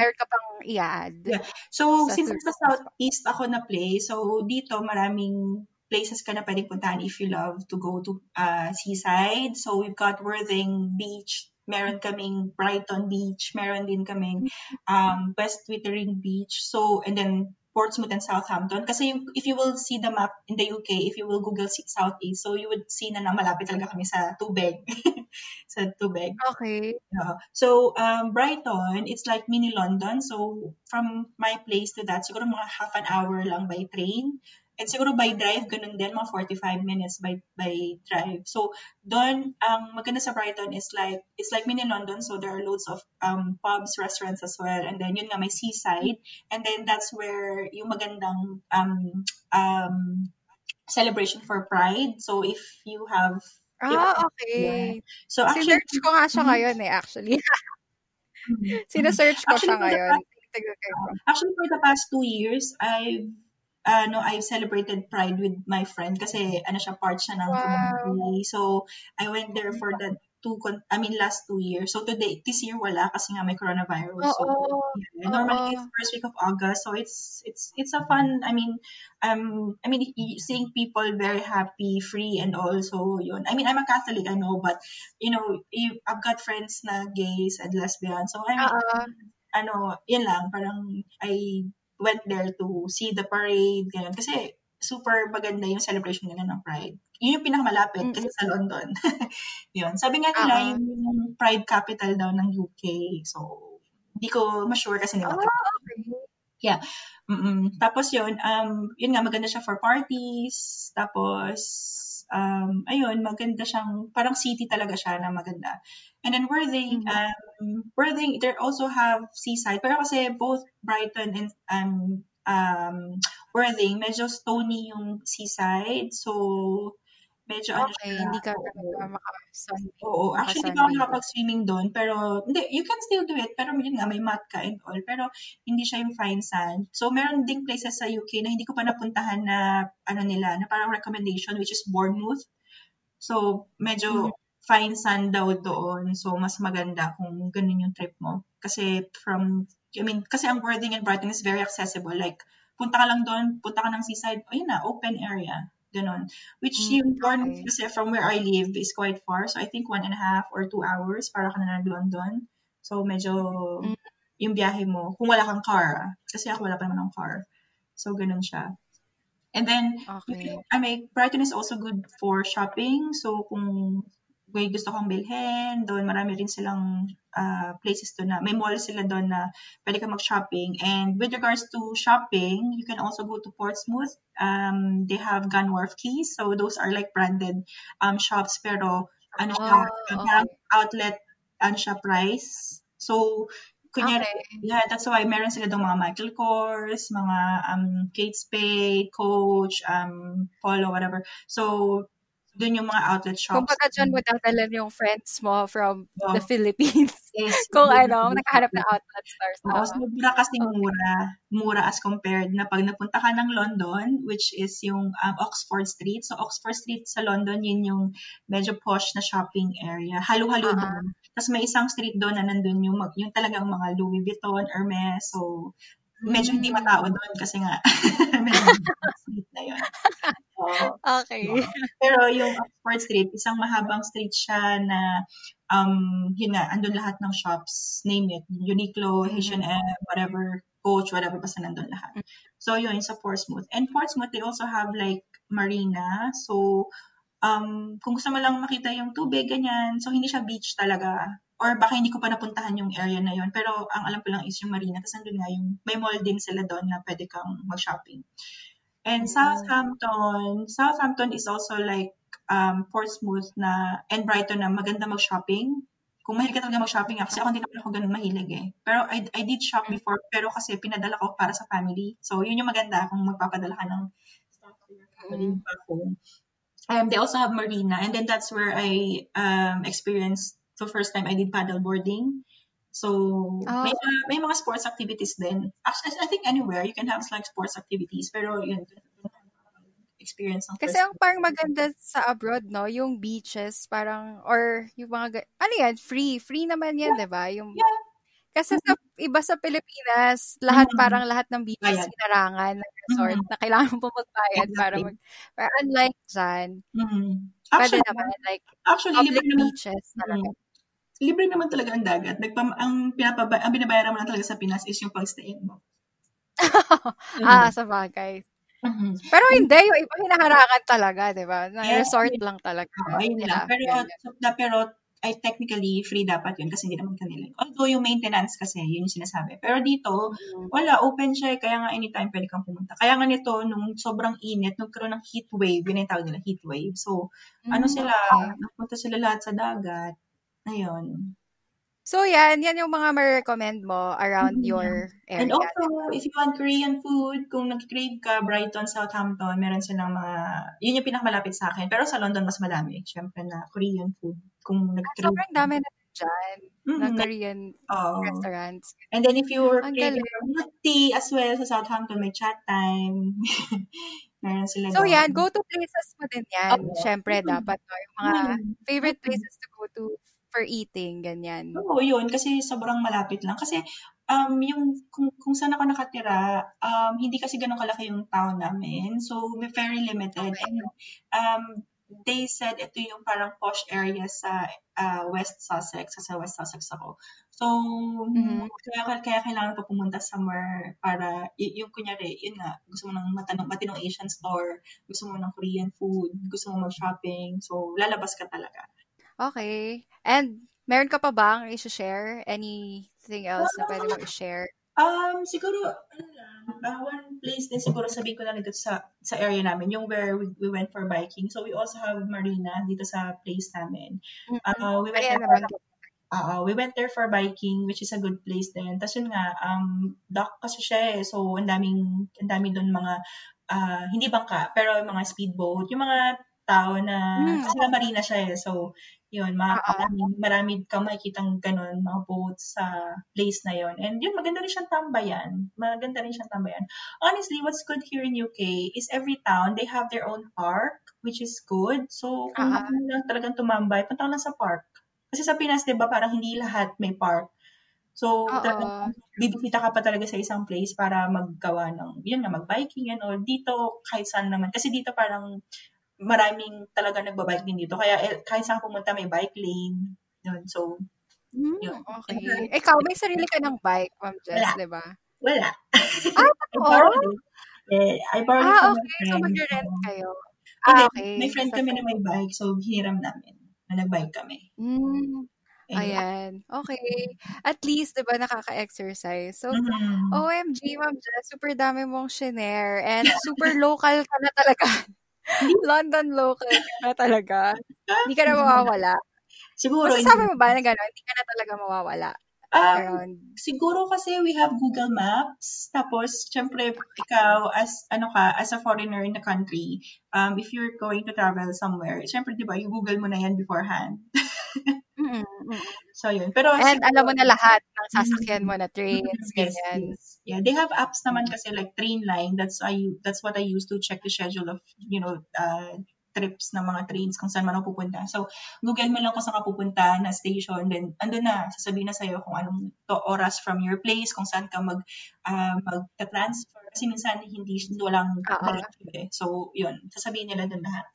meron ka pang i-add. Yeah. So, Sa since sa Southeast ako na play, so dito maraming places ka na pwedeng puntahan if you love to go to uh, seaside. So, we've got Worthing Beach, meron kaming Brighton Beach, meron din kaming um, West Wittering Beach. So, and then Portsmouth and Southampton. Kasi yung, if you will see the map in the UK, if you will Google Southeast, so you would see na, na malapit talaga kami sa tubig. sa sa tubig. Okay. Yeah. So, um, Brighton, it's like mini London. So, from my place to that, siguro mga half an hour lang by train. And siguro by drive, ganun din, mga 45 minutes by by drive. So, doon, ang maganda sa Brighton is like, it's like mini London. So, there are loads of um, pubs, restaurants as well. And then, yun nga, may seaside. And then, that's where yung magandang um, um, celebration for Pride. So, if you have Ah, okay. So actually, Sinearch ko nga siya Mhm. ngayon eh, actually. Mhm. Sinesearch ko Actually, siya ngayon. Ko. Actually, for the past two years, I've uh, no, I've celebrated Pride with my friend kasi ano siya, part siya ng Wow. community. So, I went there for the two, con- I mean, last two years. So, today, this year wala kasi nga may coronavirus. So, Oo. yeah, normally Oo. it's first week of August. So, it's, it's, it's a fun, I mean, um, I mean, seeing people very happy, free, and also, yun. I mean, I'm a Catholic, I know, but, you know, I've got friends na gays and lesbians. So, I mean, ano, yun lang, parang I went there to see the parade, ganyan. Kasi super maganda yung celebration nila ng Pride. Yun yung pinakamalapit Mm-mm. kasi sa London. yun. Sabi nga nila, Oo. yung Pride capital daw ng UK. So, hindi ko ma-sure kasi hindi Ah, ko okay. Mm-mm. Tapos yun, um, yun nga, maganda siya for parties. Tapos, um, ayun, maganda siyang, parang city talaga siya na maganda. And then Worthing, Mhm. um, Worthing, they also have seaside. Pero kasi both Brighton and um, um, Worthing, medyo stony yung seaside. So, medyo ano Okay, siya. hindi ka oo. talaga maka-sunbathe. Oo, actually, hindi pa ako Maka-sunbathe. nakapag-swimming doon, pero, hindi, you can still do it, pero yun nga, may mat ka and all, pero hindi siya yung fine sand. So, meron ding places sa UK na hindi ko pa napuntahan na, ano nila, na parang recommendation, which is Bournemouth. So, medyo Mhm. fine sand daw doon, so mas maganda kung ganun yung trip mo. Kasi from, I mean, kasi ang Worthing and Brighton is very accessible, like, punta ka lang doon, punta ka ng seaside, ayun na, open area. Ganon. Which Mm, yung Bournemouth okay. kasi from where I live is quite far. So I think one and a half or two hours para ka na nag-London. So medyo Mm. yung biyahe mo, kung wala kang car, kasi ako wala pa naman ng car. So ganun siya. And then, Okay. I mean, Brighton is also good for shopping. So kung may gusto kang bilhin, doon marami rin silang uh, places doon na, may mall sila doon na pwede ka mag-shopping. And with regards to shopping, you can also go to Portsmouth. Um, they have Gunwharf Keys. So those are like branded um, shops pero ano siya, Ah, okay. outlet ano siya price. So, kunyari, Okay. yeah, that's why meron sila doon mga Michael Kors, mga um, Kate Spade, Coach, um, Polo, whatever. So, doon yung mga outlet shops. Kumbaga dyan mo dadalhin yung friends mo from Oo. the Philippines. Yes, Kung ano, nakahanap na outlet stores. Oo, Oo. sobra kasing Okay. mura. Mura as compared na pag napunta ka ng London, which is yung um, Oxford Street. So, Oxford Street sa London, yun yung medyo posh na shopping area. Halo-halo Ah, doon. Tapos may isang street doon na nandun yung, mag- yung talagang mga Louis Vuitton, Hermes. So, medyo hindi matao Mm. doon kasi nga, medyo street na yun. Oo. Okay. Oo. Pero yung Oxford Street, isang mahabang street siya na, um, yun nga, andun lahat ng shops, name it, Uniqlo. H&M, whatever, Coach, whatever, basta nandun lahat. So, yun, sa Portsmouth. And Portsmouth, they also have like marina. So, um, kung gusto mo lang makita yung tubig, ganyan. So, hindi siya beach talaga. Or baka hindi ko pa napuntahan yung area na yun. Pero, ang alam ko lang is yung marina. Tapos, nandun nga yung, may mall din sila doon na pwede kang mag-shopping. And Mm. Southampton, Southampton is also like um, Portsmouth na, and Brighton na maganda mag-shopping. Kung mahilig ka talaga mag-shopping, ah, kasi ako hindi naman ako ganun mahilig eh. Pero I, I did shop before, pero kasi pinadala ko para sa family. So, yun yung maganda kung magpapadala ka ng stuff to your family Mm. back home. Um, they also have marina, and then that's where I um, experienced the first time I did paddleboarding. So, Oh. may, mga- may mga sports activities din. Actually, I think anywhere you can have like sports activities, pero yun, experience ng Kasi ang parang maganda sa abroad, no? Yung beaches, parang, or yung mga, ga- ano yan, free. Free naman yan, di ba? Yung, Yeah. kasi sa iba sa Pilipinas, lahat, Mhm. parang lahat ng beaches Bayad. sinarangan ng resort Mhm. na kailangan mo magbayad para Exactly. mag, pero unlike dyan, Mhm. pwede Actually, naman, like, actually, libre public naman, beaches talaga. Mhm. Libre naman talaga ang dagat. Nagpam, ang, pinapaba, ang binabayaran mo lang talaga sa Pinas is yung pagstayin mo. ah, sa bagay. Mhm. Pero hindi, yung iba hinaharangan talaga, di ba? Na Yes. resort lang talaga. Oo, ayun lang. nila. Pero, na, pero ay technically free dapat yun kasi hindi naman kanila. Although yung maintenance kasi, yun yung sinasabi. Pero dito, Mhm. wala, open siya. Kaya nga anytime pwede kang pumunta. Kaya nga nito, nung sobrang init, nagkaroon ng heat wave, yun yung tawag nila, heat wave. So, ano Mm, sila, okay. napunta sila lahat sa dagat. Ayun. So yan, yan yung mga ma-recommend mo around Mhm. your And area. also, if you want Korean food, kung nag-crave ka, Brighton, Southampton, meron silang mga, yun yung pinakamalapit sa akin. Pero sa London, mas madami. Siyempre na Korean food. Kung nag-crave Sobrang dami na dyan na Mhm. Korean Oo. restaurants. And then if you were craving milk tea as well sa Southampton, may chat time. meron sila So doon. yan, go-to places mo din yan. Oo. Siyempre, Mhm. dapat no, yung mga Mhm. favorite Mhm. places to go to for eating, ganyan. Oo, yun. Kasi sobrang malapit lang. Kasi, um, yung, kung, kung saan ako nakatira, um, hindi kasi ganun kalaki yung town namin. So, very limited. Okay. And, um, they said ito yung parang posh area sa uh, West Sussex. Kasi West Sussex ako. So, Mhm. kaya, kaya kailangan ko pumunta somewhere para, y- yung kunyari, yun nga, gusto mo ng matanong, matinong Asian store, gusto mo ng Korean food, gusto mo mag-shopping. So, lalabas ka talaga. Okay. And meron ka pa bang i-share? Anything else na pwede mo i-share? Um, siguro, ano lang, uh, one place din siguro sabihin ko na lang dito sa, sa area namin, yung where we, we went for biking. So, we also have marina dito sa place namin. Uh, we went Ayan there for, uh, we went there for biking, which is a good place din. Tapos yun nga, um, dock kasi siya eh. So, ang daming, ang dami doon mga, uh, hindi bangka, pero mga speedboat, yung mga tao na, Mm. kasi nga marina siya eh. So, yun, mga, Oo. marami, marami kang makikitang ganun, mga boats sa place na yun. And yun, maganda rin siyang tambayan. Maganda rin siyang tambayan. Honestly, what's good here in UK is every town, they have their own park, which is good. So, kung Ah. uh lang talagang tumambay, punta lang sa park. Kasi sa Pinas, di ba, parang hindi lahat may park. So, Oo. talagang bibisita ka pa talaga sa isang place para maggawa ng, yun nga, mag-biking and all. Dito, kahit saan naman. Kasi dito parang maraming talaga nagbabike din dito. Kaya eh, kahit saan pumunta, may bike lane. Yun. So, Mm, yun. okay. Ikaw, may sarili ka ng bike, Ma'am Jess, Wala. di ba? Wala. Ah, totoo? Eh, I borrowed Ah, okay. So, mag-rent kayo. Hindi, Ah, okay. may friend kami na may bike, so hiniram namin na nag-bike kami. Mm, ayan. Okay. At least, di ba, nakaka-exercise. So, Mhm. OMG, Ma'am Jess, super dami mong shinare and super local ka na talaga. London local na talaga. Hindi ka na mawawala. Siguro, Masasabi mo ba na gano'n? Hindi ka na talaga mawawala Um, around. siguro kasi we have Google Maps. Tapos, syempre, ikaw, as, ano ka, as a foreigner in the country, um, if you're going to travel somewhere, syempre, di ba, you Google mo na yan beforehand. Mm, mm. So, yun. Pero, And alam mo na lahat ng sasakyan mo na trains, yes, ganyan. yes. Yeah, they have apps naman kasi like Trainline. That's I that's what I use to check the schedule of, you know, uh, trips ng mga trains kung saan man ako pupunta. So, Google mo lang kung saan ka pupunta na station, then andun na, sasabihin na sa'yo kung anong to oras from your place, kung saan ka mag, uh, mag-transfer. Kasi minsan hindi, walang diretso eh. So, yun, sasabihin nila dun lahat.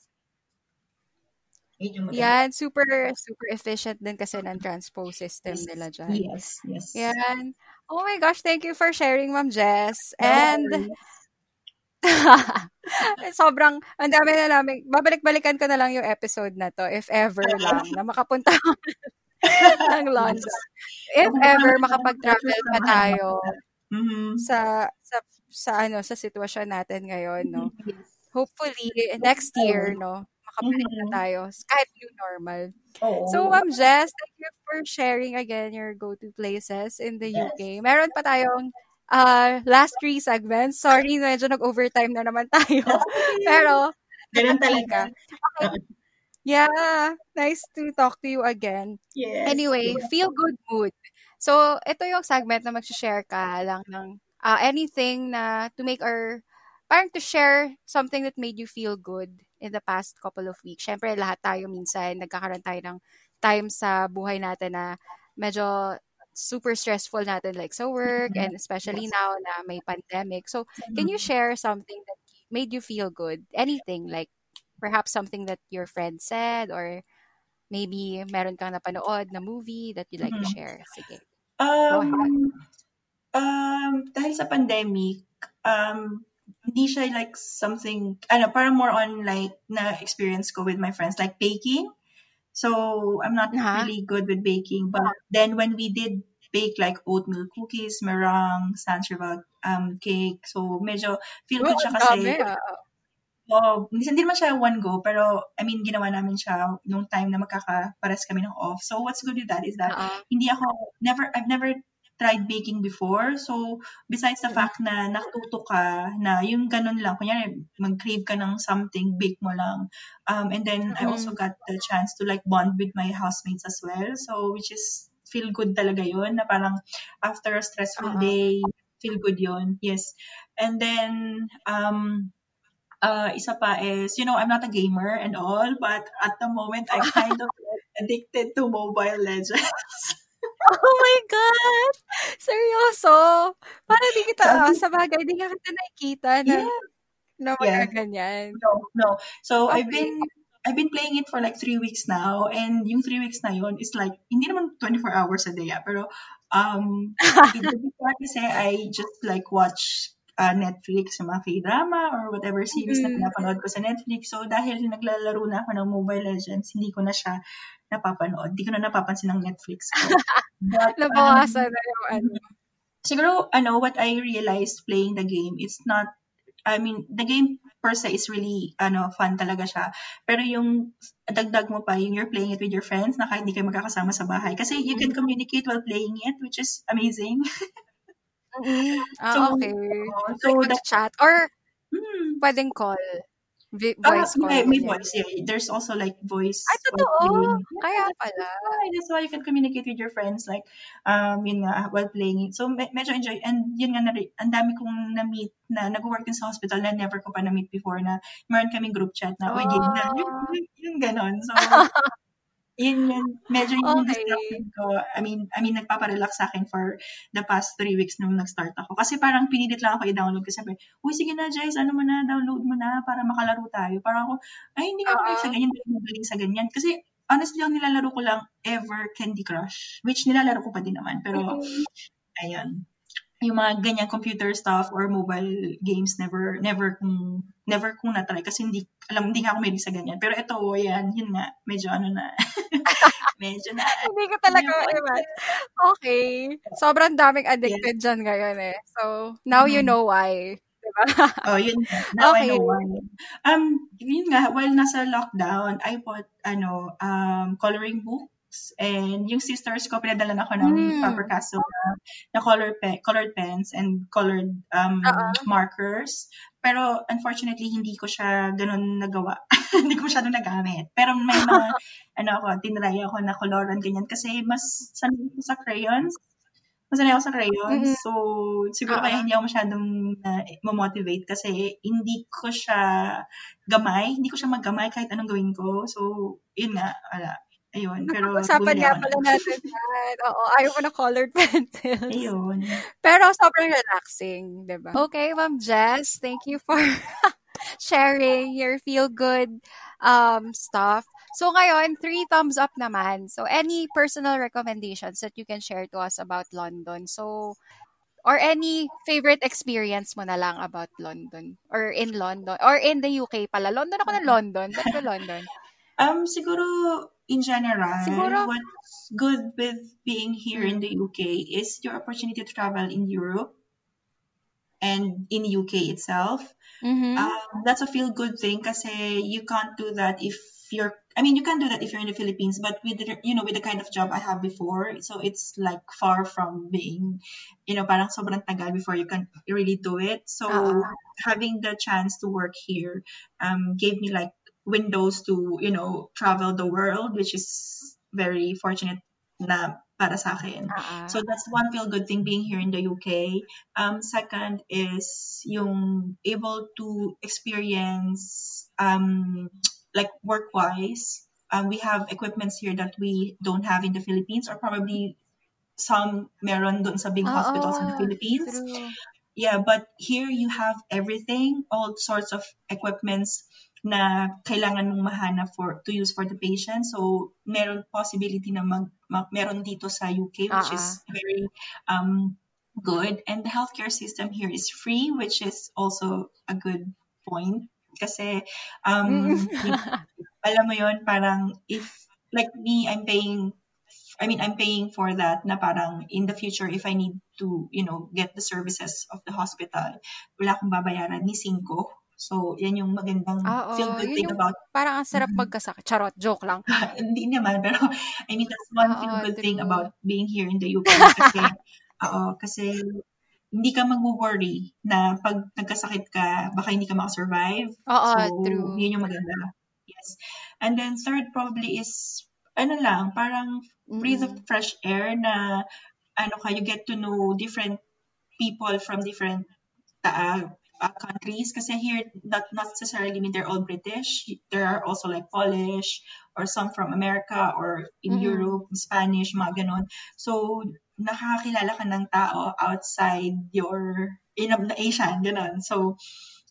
Yun yung maganda. Yan, super, super efficient din kasi ng transpo system Yes, nila dyan. yes, yes. Yan. Oh my gosh, thank you for sharing, Ma'am Jess. No And sobrang, ang dami na namin, babalik-balikan ko na lang yung episode na to, if ever lang, na makapunta ng London. If ever makapag-travel pa tayo Mhm. sa, sa, sa ano, sa sitwasyon natin ngayon, no? Hopefully, next year, no? Makabalik na Mhm. tayo. Kahit new normal. Oo. So, Ma'am Jess, thank you for sharing again your go-to places in the Yes. UK. Meron pa tayong uh, last three segments. Sorry, medyo nag-overtime na naman tayo. Pero, Ganun talaga. Okay. Yeah, nice to talk to you again. Yes. Anyway, feel good mood. So, ito yung segment na mag-share ka lang ng uh, anything na to make our, parang to share something that made you feel good in the past couple of weeks. Siyempre, lahat tayo minsan, nagkakaroon tayo ng time sa buhay natin na medyo super stressful natin like sa work and especially now na may pandemic. So, can you share something that made you feel good? Anything like perhaps something that your friend said or maybe meron kang napanood na movie that you like to Mhm. share. Sige. Um, um, dahil sa pandemic, um, hindi siya like something, ano, parang more on like na experience ko with my friends, like baking. So I'm not Uh-huh. really good with baking. But then when we did bake like oatmeal cookies, meringue, Sancherville um, cake, so medyo feel Oh, good siya ang kasi dami ah. Oo, hindi hindi naman siya one go, pero I mean, ginawa namin siya nung time na magkakapares kami ng off. So what's good with that is that Oo. hindi ako, never, I've never tried baking before. So besides the fact na natuto ka na yung ganun lang, kunyari mag-crave ka ng something, bake mo lang. Um, and then I also got the chance to like bond with my housemates as well. So which is feel good talaga yun na parang after a stressful Oo. day, feel good yun. Yes. And then, um, uh, isa pa is, you know, I'm not a gamer and all, but at the moment, I kind of addicted to Mobile Legends. Oh my God! Seryoso? Parang di kita, Sabi, sa bagay, di ka kita nakikita na, yeah, na yeah. magaganyan. No, no. So I've Okay. been I've been playing it for like three weeks now, and yung three weeks na yun is like hindi naman 24 hours a day, ah, pero um, kasi I just like watch uh, Netflix, yung mga K-drama or whatever series na Mm. pinapanood ko sa Netflix. So dahil naglalaro na ako ng Mobile Legends, hindi ko na siya napapanood. Hindi ko na napapansin ng Netflix ko. But um, Nabawasan na yung ano. siguro ano what I realized playing the game it's not I mean the game per se is really ano fun talaga siya pero yung dagdag mo pa yung you're playing it with your friends na kahit hindi kayo magkakasama sa bahay kasi you can communicate while playing it which is amazing Mm. Ah, so okay. oo, So, so that chat or hmm, pwedeng call. Vi- ah, voice call. may, may voice yeah. there's also like voice Ay, totoo. Kaya pala. That's why you can communicate with your friends like um yun nga while playing it. So me- medyo enjoy and yun nga na ang dami kong na-meet na nag-work din sa hospital na never ko pa na-meet before na meron kaming group chat na uy game na yung, Oh. yung, yung ganon. So yun yun medyo yun yung Okay. ko. I mean I mean nagpapa-relax sa akin for the past three weeks nung nag-start ako. Kasi parang pinilit lang ako i-download kasi sabi, uy sige na Jace, ano mo na, download mo na para makalaro tayo. Parang ako, ay hindi ako Oo. sa ganyan, hindi magaling sa ganyan. Kasi honestly, ang nilalaro ko lang ever Candy Crush, which nilalaro ko pa din naman. Pero, Mm. ayun. Yung mga ganyan computer stuff or mobile games, never, never kong, never kong natry kasi hindi, alam, hindi nga ako mahilig sa ganyan. Pero ito, yan, yun nga, medyo ano na, medyo na, Hindi ko talaga medyo, ma-imagine. Okay. Sobrang daming yes. addicted dyan ngayon eh. So, now you Mhm. know why. Diba? Oh, yun. Now I Okay. know why. Um, yun nga, while nasa lockdown, I bought, ano, um, coloring books. And yung sisters ko, pinadalan ako ng Mm. Faber-Castell na, na color pe- colored pens and colored um, Oo. markers. Pero unfortunately, hindi ko siya ganun nagawa. hindi ko masyadong nagamit. Pero may mga, ano ako, tinry ako na coloran ganyan. Kasi mas sanay ko sa crayons. Masanay ako sa crayons. Mm-mm. So, siguro kaya Oo. hindi ako masyadong na motivate kasi hindi ko siya gamay. Hindi ko siya maggamay kahit anong gawin ko. So, yun nga, wala. Ayun. Pero bumili nga pala natin yan. Oo, ayaw ko na colored pencils. Ayun. Pero sobrang relaxing, di ba? Okay, Ma'am Jess, thank you for sharing your feel-good um, stuff. So ngayon, three thumbs up naman. So any personal recommendations that you can share to us about London? So, or any favorite experience mo na lang about London? Or in London? Or in the UK pala? London ako ng London. Ba't ko London? Um, siguro, in general, Siguro, what's good with being here in mm, the UK is your opportunity to travel in Europe and in UK itself. mm-hmm. Um, that's a feel good thing kasi you can't do that if you're I mean you can do that if you're in the Philippines but with the, you know with the kind of job I have before so it's like far from being you know parang sobrang tagal before you can really do it so Oo. having the chance to work here um gave me like windows to you know travel the world which is very fortunate na para sa akin Oo. so that's one feel good thing being here in the UK. Um, second is yung able to experience um, like work wise. Um, we have equipments here that we don't have in the Philippines or probably some meron doon sa big hospitals in the Philippines. True. Yeah, but here you have everything, all sorts of equipments na kailangan mong mahanap for to use for the patient. So, meron possibility na mag, mag meron dito sa UK which Oo. is very um good and the healthcare system here is free which is also a good point kasi Mm. um if, alam mo yon parang if like me, I'm paying I mean, I'm paying for that na parang in the future, if I need to, you know, get the services of the hospital, wala akong babayaran ni Cinco. So, yan yung magandang Ah, feel oo. good thing yung about, parang ang sarap Mhm. magkasakit. Charot, joke lang. hindi naman, pero I mean, that's one Oo, feel good thing true. about being here in the UK kasi, oo, kasi hindi ka mag-worry na pag nagkasakit ka, baka hindi ka makasurvive. Oo, So, true. yun yung maganda. Yes. And then third probably is, ano lang, parang breathe of Mm-mm. fresh air na ano ka, you get to know different people from different uh, uh, countries. Kasi here, not, not necessarily mean they're all British. There are also like Polish or some from America or in Mm-mm. Europe, Spanish, mga ganon. So, nakakakilala ka ng tao outside your, in Asian, ganon. So,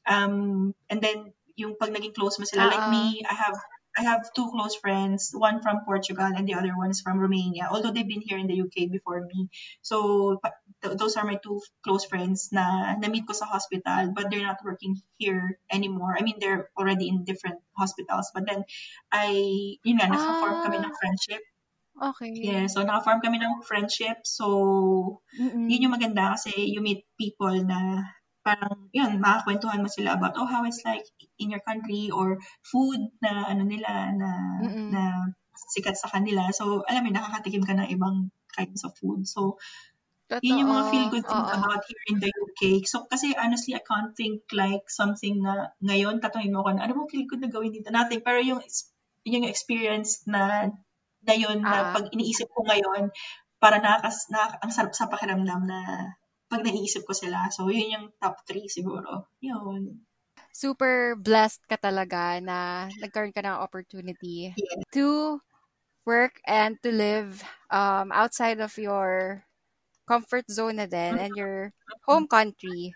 um, and then, yung pag naging close mo sila, like Oo. me, I have I have two close friends, one from Portugal and the other one is from Romania, although they've been here in the UK before me. So, th- those are my two close friends na na-meet ko sa hospital, but they're not working here anymore. I mean, they're already in different hospitals. But then, I, yun nga, naka-form kami Ah, ng friendship. okay. Yeah, so naka-form kami ng friendship. So, yun Mm-mm. yung maganda kasi you meet people na parang, yun, makakwentuhan mo sila about, oh, how it's like in your country or food na, ano nila, na, Mm-mm. na sikat sa kanila. So, alam mo, nakakatikim ka ng ibang kinds of food. So, yun yung mga feel Totoo. good things Oo. about here in the UK. So, kasi honestly, I can't think like something na ngayon, tatanungin mo ko na, ano mo feel good na gawin dito? Nothing. Pero yung, yung experience na, na yun, Ah. na pag iniisip ko ngayon, para nakakas, na, ang sarap sa pakiramdam na pag naiisip ko sila. So, yun yung top three siguro. Yun. Super blessed ka talaga na nagkaroon ka ng opportunity Yeah. to work and to live um, outside of your comfort zone na din and your home country.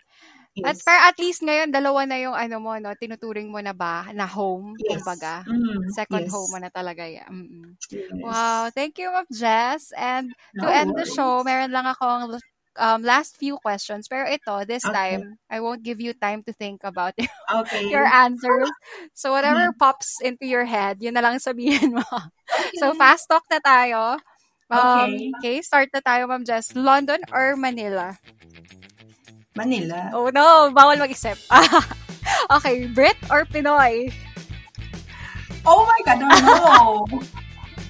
At Yes. para at least ngayon, dalawa na yung ano mo, no, tinuturing mo na ba na home, Yes. kumbaga. Mm, Second yes. home mo na talaga yan. Mm-mm. Yes. Wow, thank you, Ma'am Jess. And to No end the worries. show, meron lang akong um, last few questions. Pero ito, this Okay. time, I won't give you time to think about Okay. your answers. So whatever Mhm. pops into your head, yun na lang sabihin mo. So Okay. fast talk na tayo. Um, Okay. okay, start na tayo, Ma'am Jess. London or Manila? Manila. Oh no, bawal mag-isip. okay, Brit or Pinoy? Oh my God, no.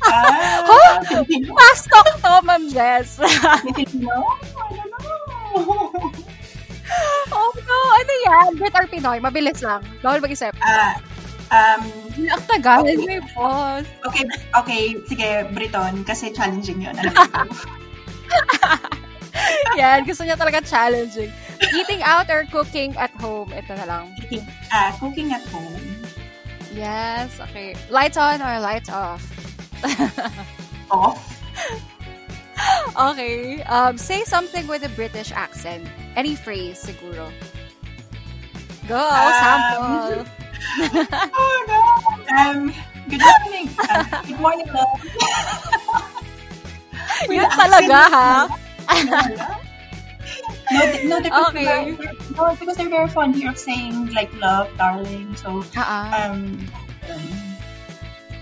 Ah? Filipino. Fast talk to, Ma'am Jess. Don't know. oh no, ano yan? Brit or Pinoy? Mabilis lang. Bawal mag-isip. Ah, um, Ang tagal, Okay. may pause. okay, okay, sige, Briton, kasi challenging yun. Alam ko. Yan, gusto niya talaga challenging. Eating out or cooking at home? Ito na lang. Eating, ah, cooking at home. Yes, okay. Lights on or lights off? Off. Okay. Um, say something with a British accent. Any phrase, siguro. Go, Um, sample. Oh, no. Um, good morning. Uh, good morning, love. Yun talaga, ha? No, no, because Okay. they're, no, because they're very fond here of saying like love, darling. So, Ah, um, um,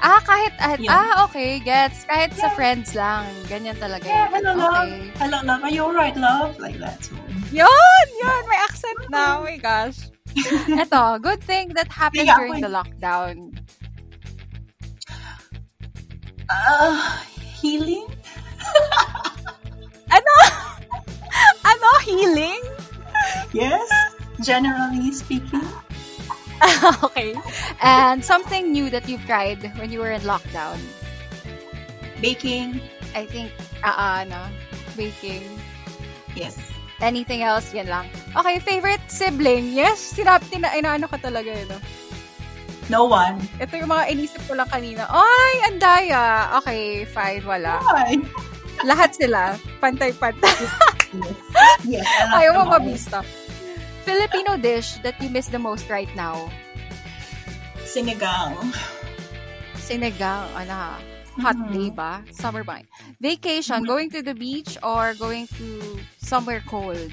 ah, kahit, ah, Yeah. ah, okay, gets. Kahit sa Yeah. friends lang. Ganyan talaga. yeah, hello, love. Okay. Hello, love. Are you alright, love? Like that. So, Yun, yun, may accent na. Oh my gosh. Ito, good thing that happened Sige, during the lockdown. uh, healing? Ano? ano? Healing? Yes. Generally speaking. okay. And something new that you've tried when you were in lockdown. Baking. I think, ah, ano, baking. Yes. Anything else? Yan lang. Okay, favorite sibling? Yes, sinap, tina, inaano ka talaga, eh, no? No one. Ito yung mga inisip ko lang kanina. Ay, ang daya. Okay, fine, wala. Why? Lahat sila, pantay-pantay. Yes. Love Ayaw mo mabista. Filipino dish that you miss the most right now? Sinigang. Sinigang, ano ha? Hot Mhm. day ba? Summer ba? Vacation, Mhm. going to the beach or going to somewhere cold?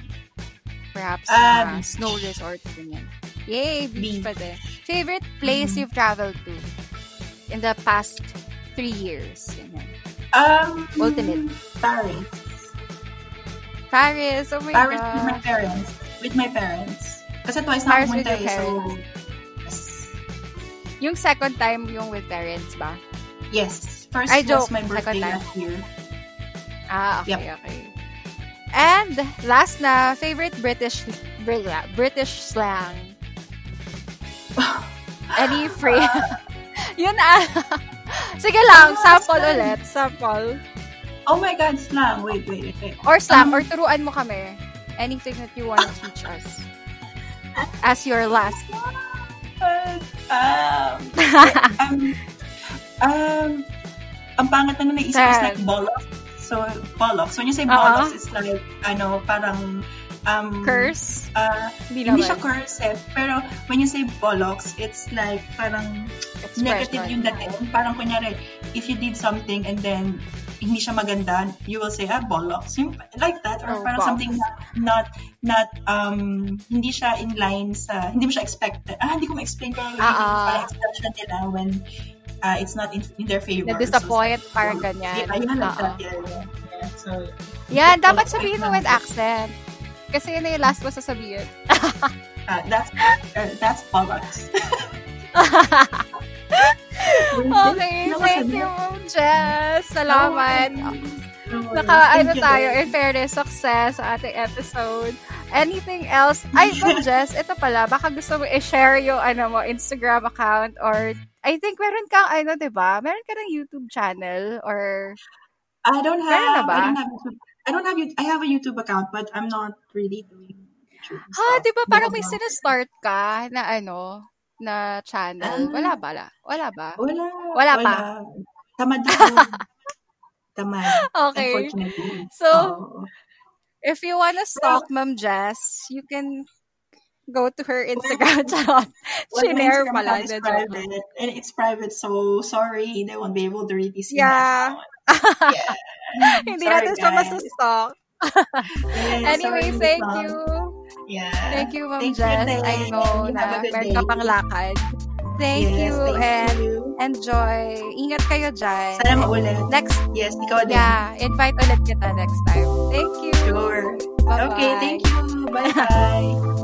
Perhaps Ah, uh, snow resort, ganyan. Yay, beach Beach. pa din. Favorite place Mhm. you've traveled to in the past three years. Ganyan. Um, Ultimate. Paris. Paris, oh my Paris with my parents. With my parents. Kasi twice na ako pumunta eh, so... Yes. Yung second time yung with parents ba? Yes. First Ay, was joke. my Second birthday time. last year. Ah, okay, Yep. okay. And last na, favorite British Brit- British slang. Any phrase? Yun ah. Sige lang, sample ulit. Sample. Oh my God, slang. Wait, wait, wait. Or slam, Um, or turuan mo kami. Anything that you want to teach us. As your last. um, um, um, ang pangit na naisip is like bollocks. So, bollocks. When you say bollocks, it's like, ano, parang, um, Curse? Uh, Hindi siya curse eh. Pero, when you say bollocks, it's like, parang, negative Expression. yung dating. Parang, kunyari, if you did something and then, hindi siya maganda, you will say, ah, bollocks. Yung, like that. Or Oh, parang bollocks. something not, not, not, um, hindi siya in line sa, hindi mo siya expected. Ah, hindi ko ma-explain pero yung Ah, ah. parang expression nila when uh, it's not in, in their favor. Na-disappoint, So, parang ganyan. Yeah, yun, that. Yeah, yeah. yeah. So, Yan, Bollocks dapat sabihin mo with accent. Kasi yun na yung last ko sasabihin. uh, that's, uh, that's bollocks. Okay, thank you, Jess. Salamat. Naka, ano tayo, in fairness, success sa ating episode. Anything else? Ay, Ma'am Jess, ito pala, baka gusto mo i-share yung ano mo, Instagram account or I think meron kang, ano, di ba? Meron ka ng YouTube channel or I don't have? I don't have, I don't have, I have a YouTube account, but I'm not really doing YouTube Ha, di ba parang may sinastart ka na ano, na channel? Ah. Wala ba? Wala ba? Wala. Wala pa? Tamad ako. Tamad. Okay. So, Oo. If you wanna stalk Ma'am Jess, you can go to her Instagram my Shinare pala. is private. And it's private, so sorry. They won't be able to really see Yeah. Yeah. Hindi Sorry, natin siya guys. masastalk. Yes, Anyway, sorry, thank you. Yeah. Thank you, Ma'am Thank you Jess. din. I know You na meron ka pang lakad. Thank Yes, you thank and you. enjoy. Ingat kayo dyan. Sana maulit. Next, Yes, ikaw din. yeah, invite ulit kita next time. Thank you. Sure. Bye-bye. Okay, thank you. Bye-bye.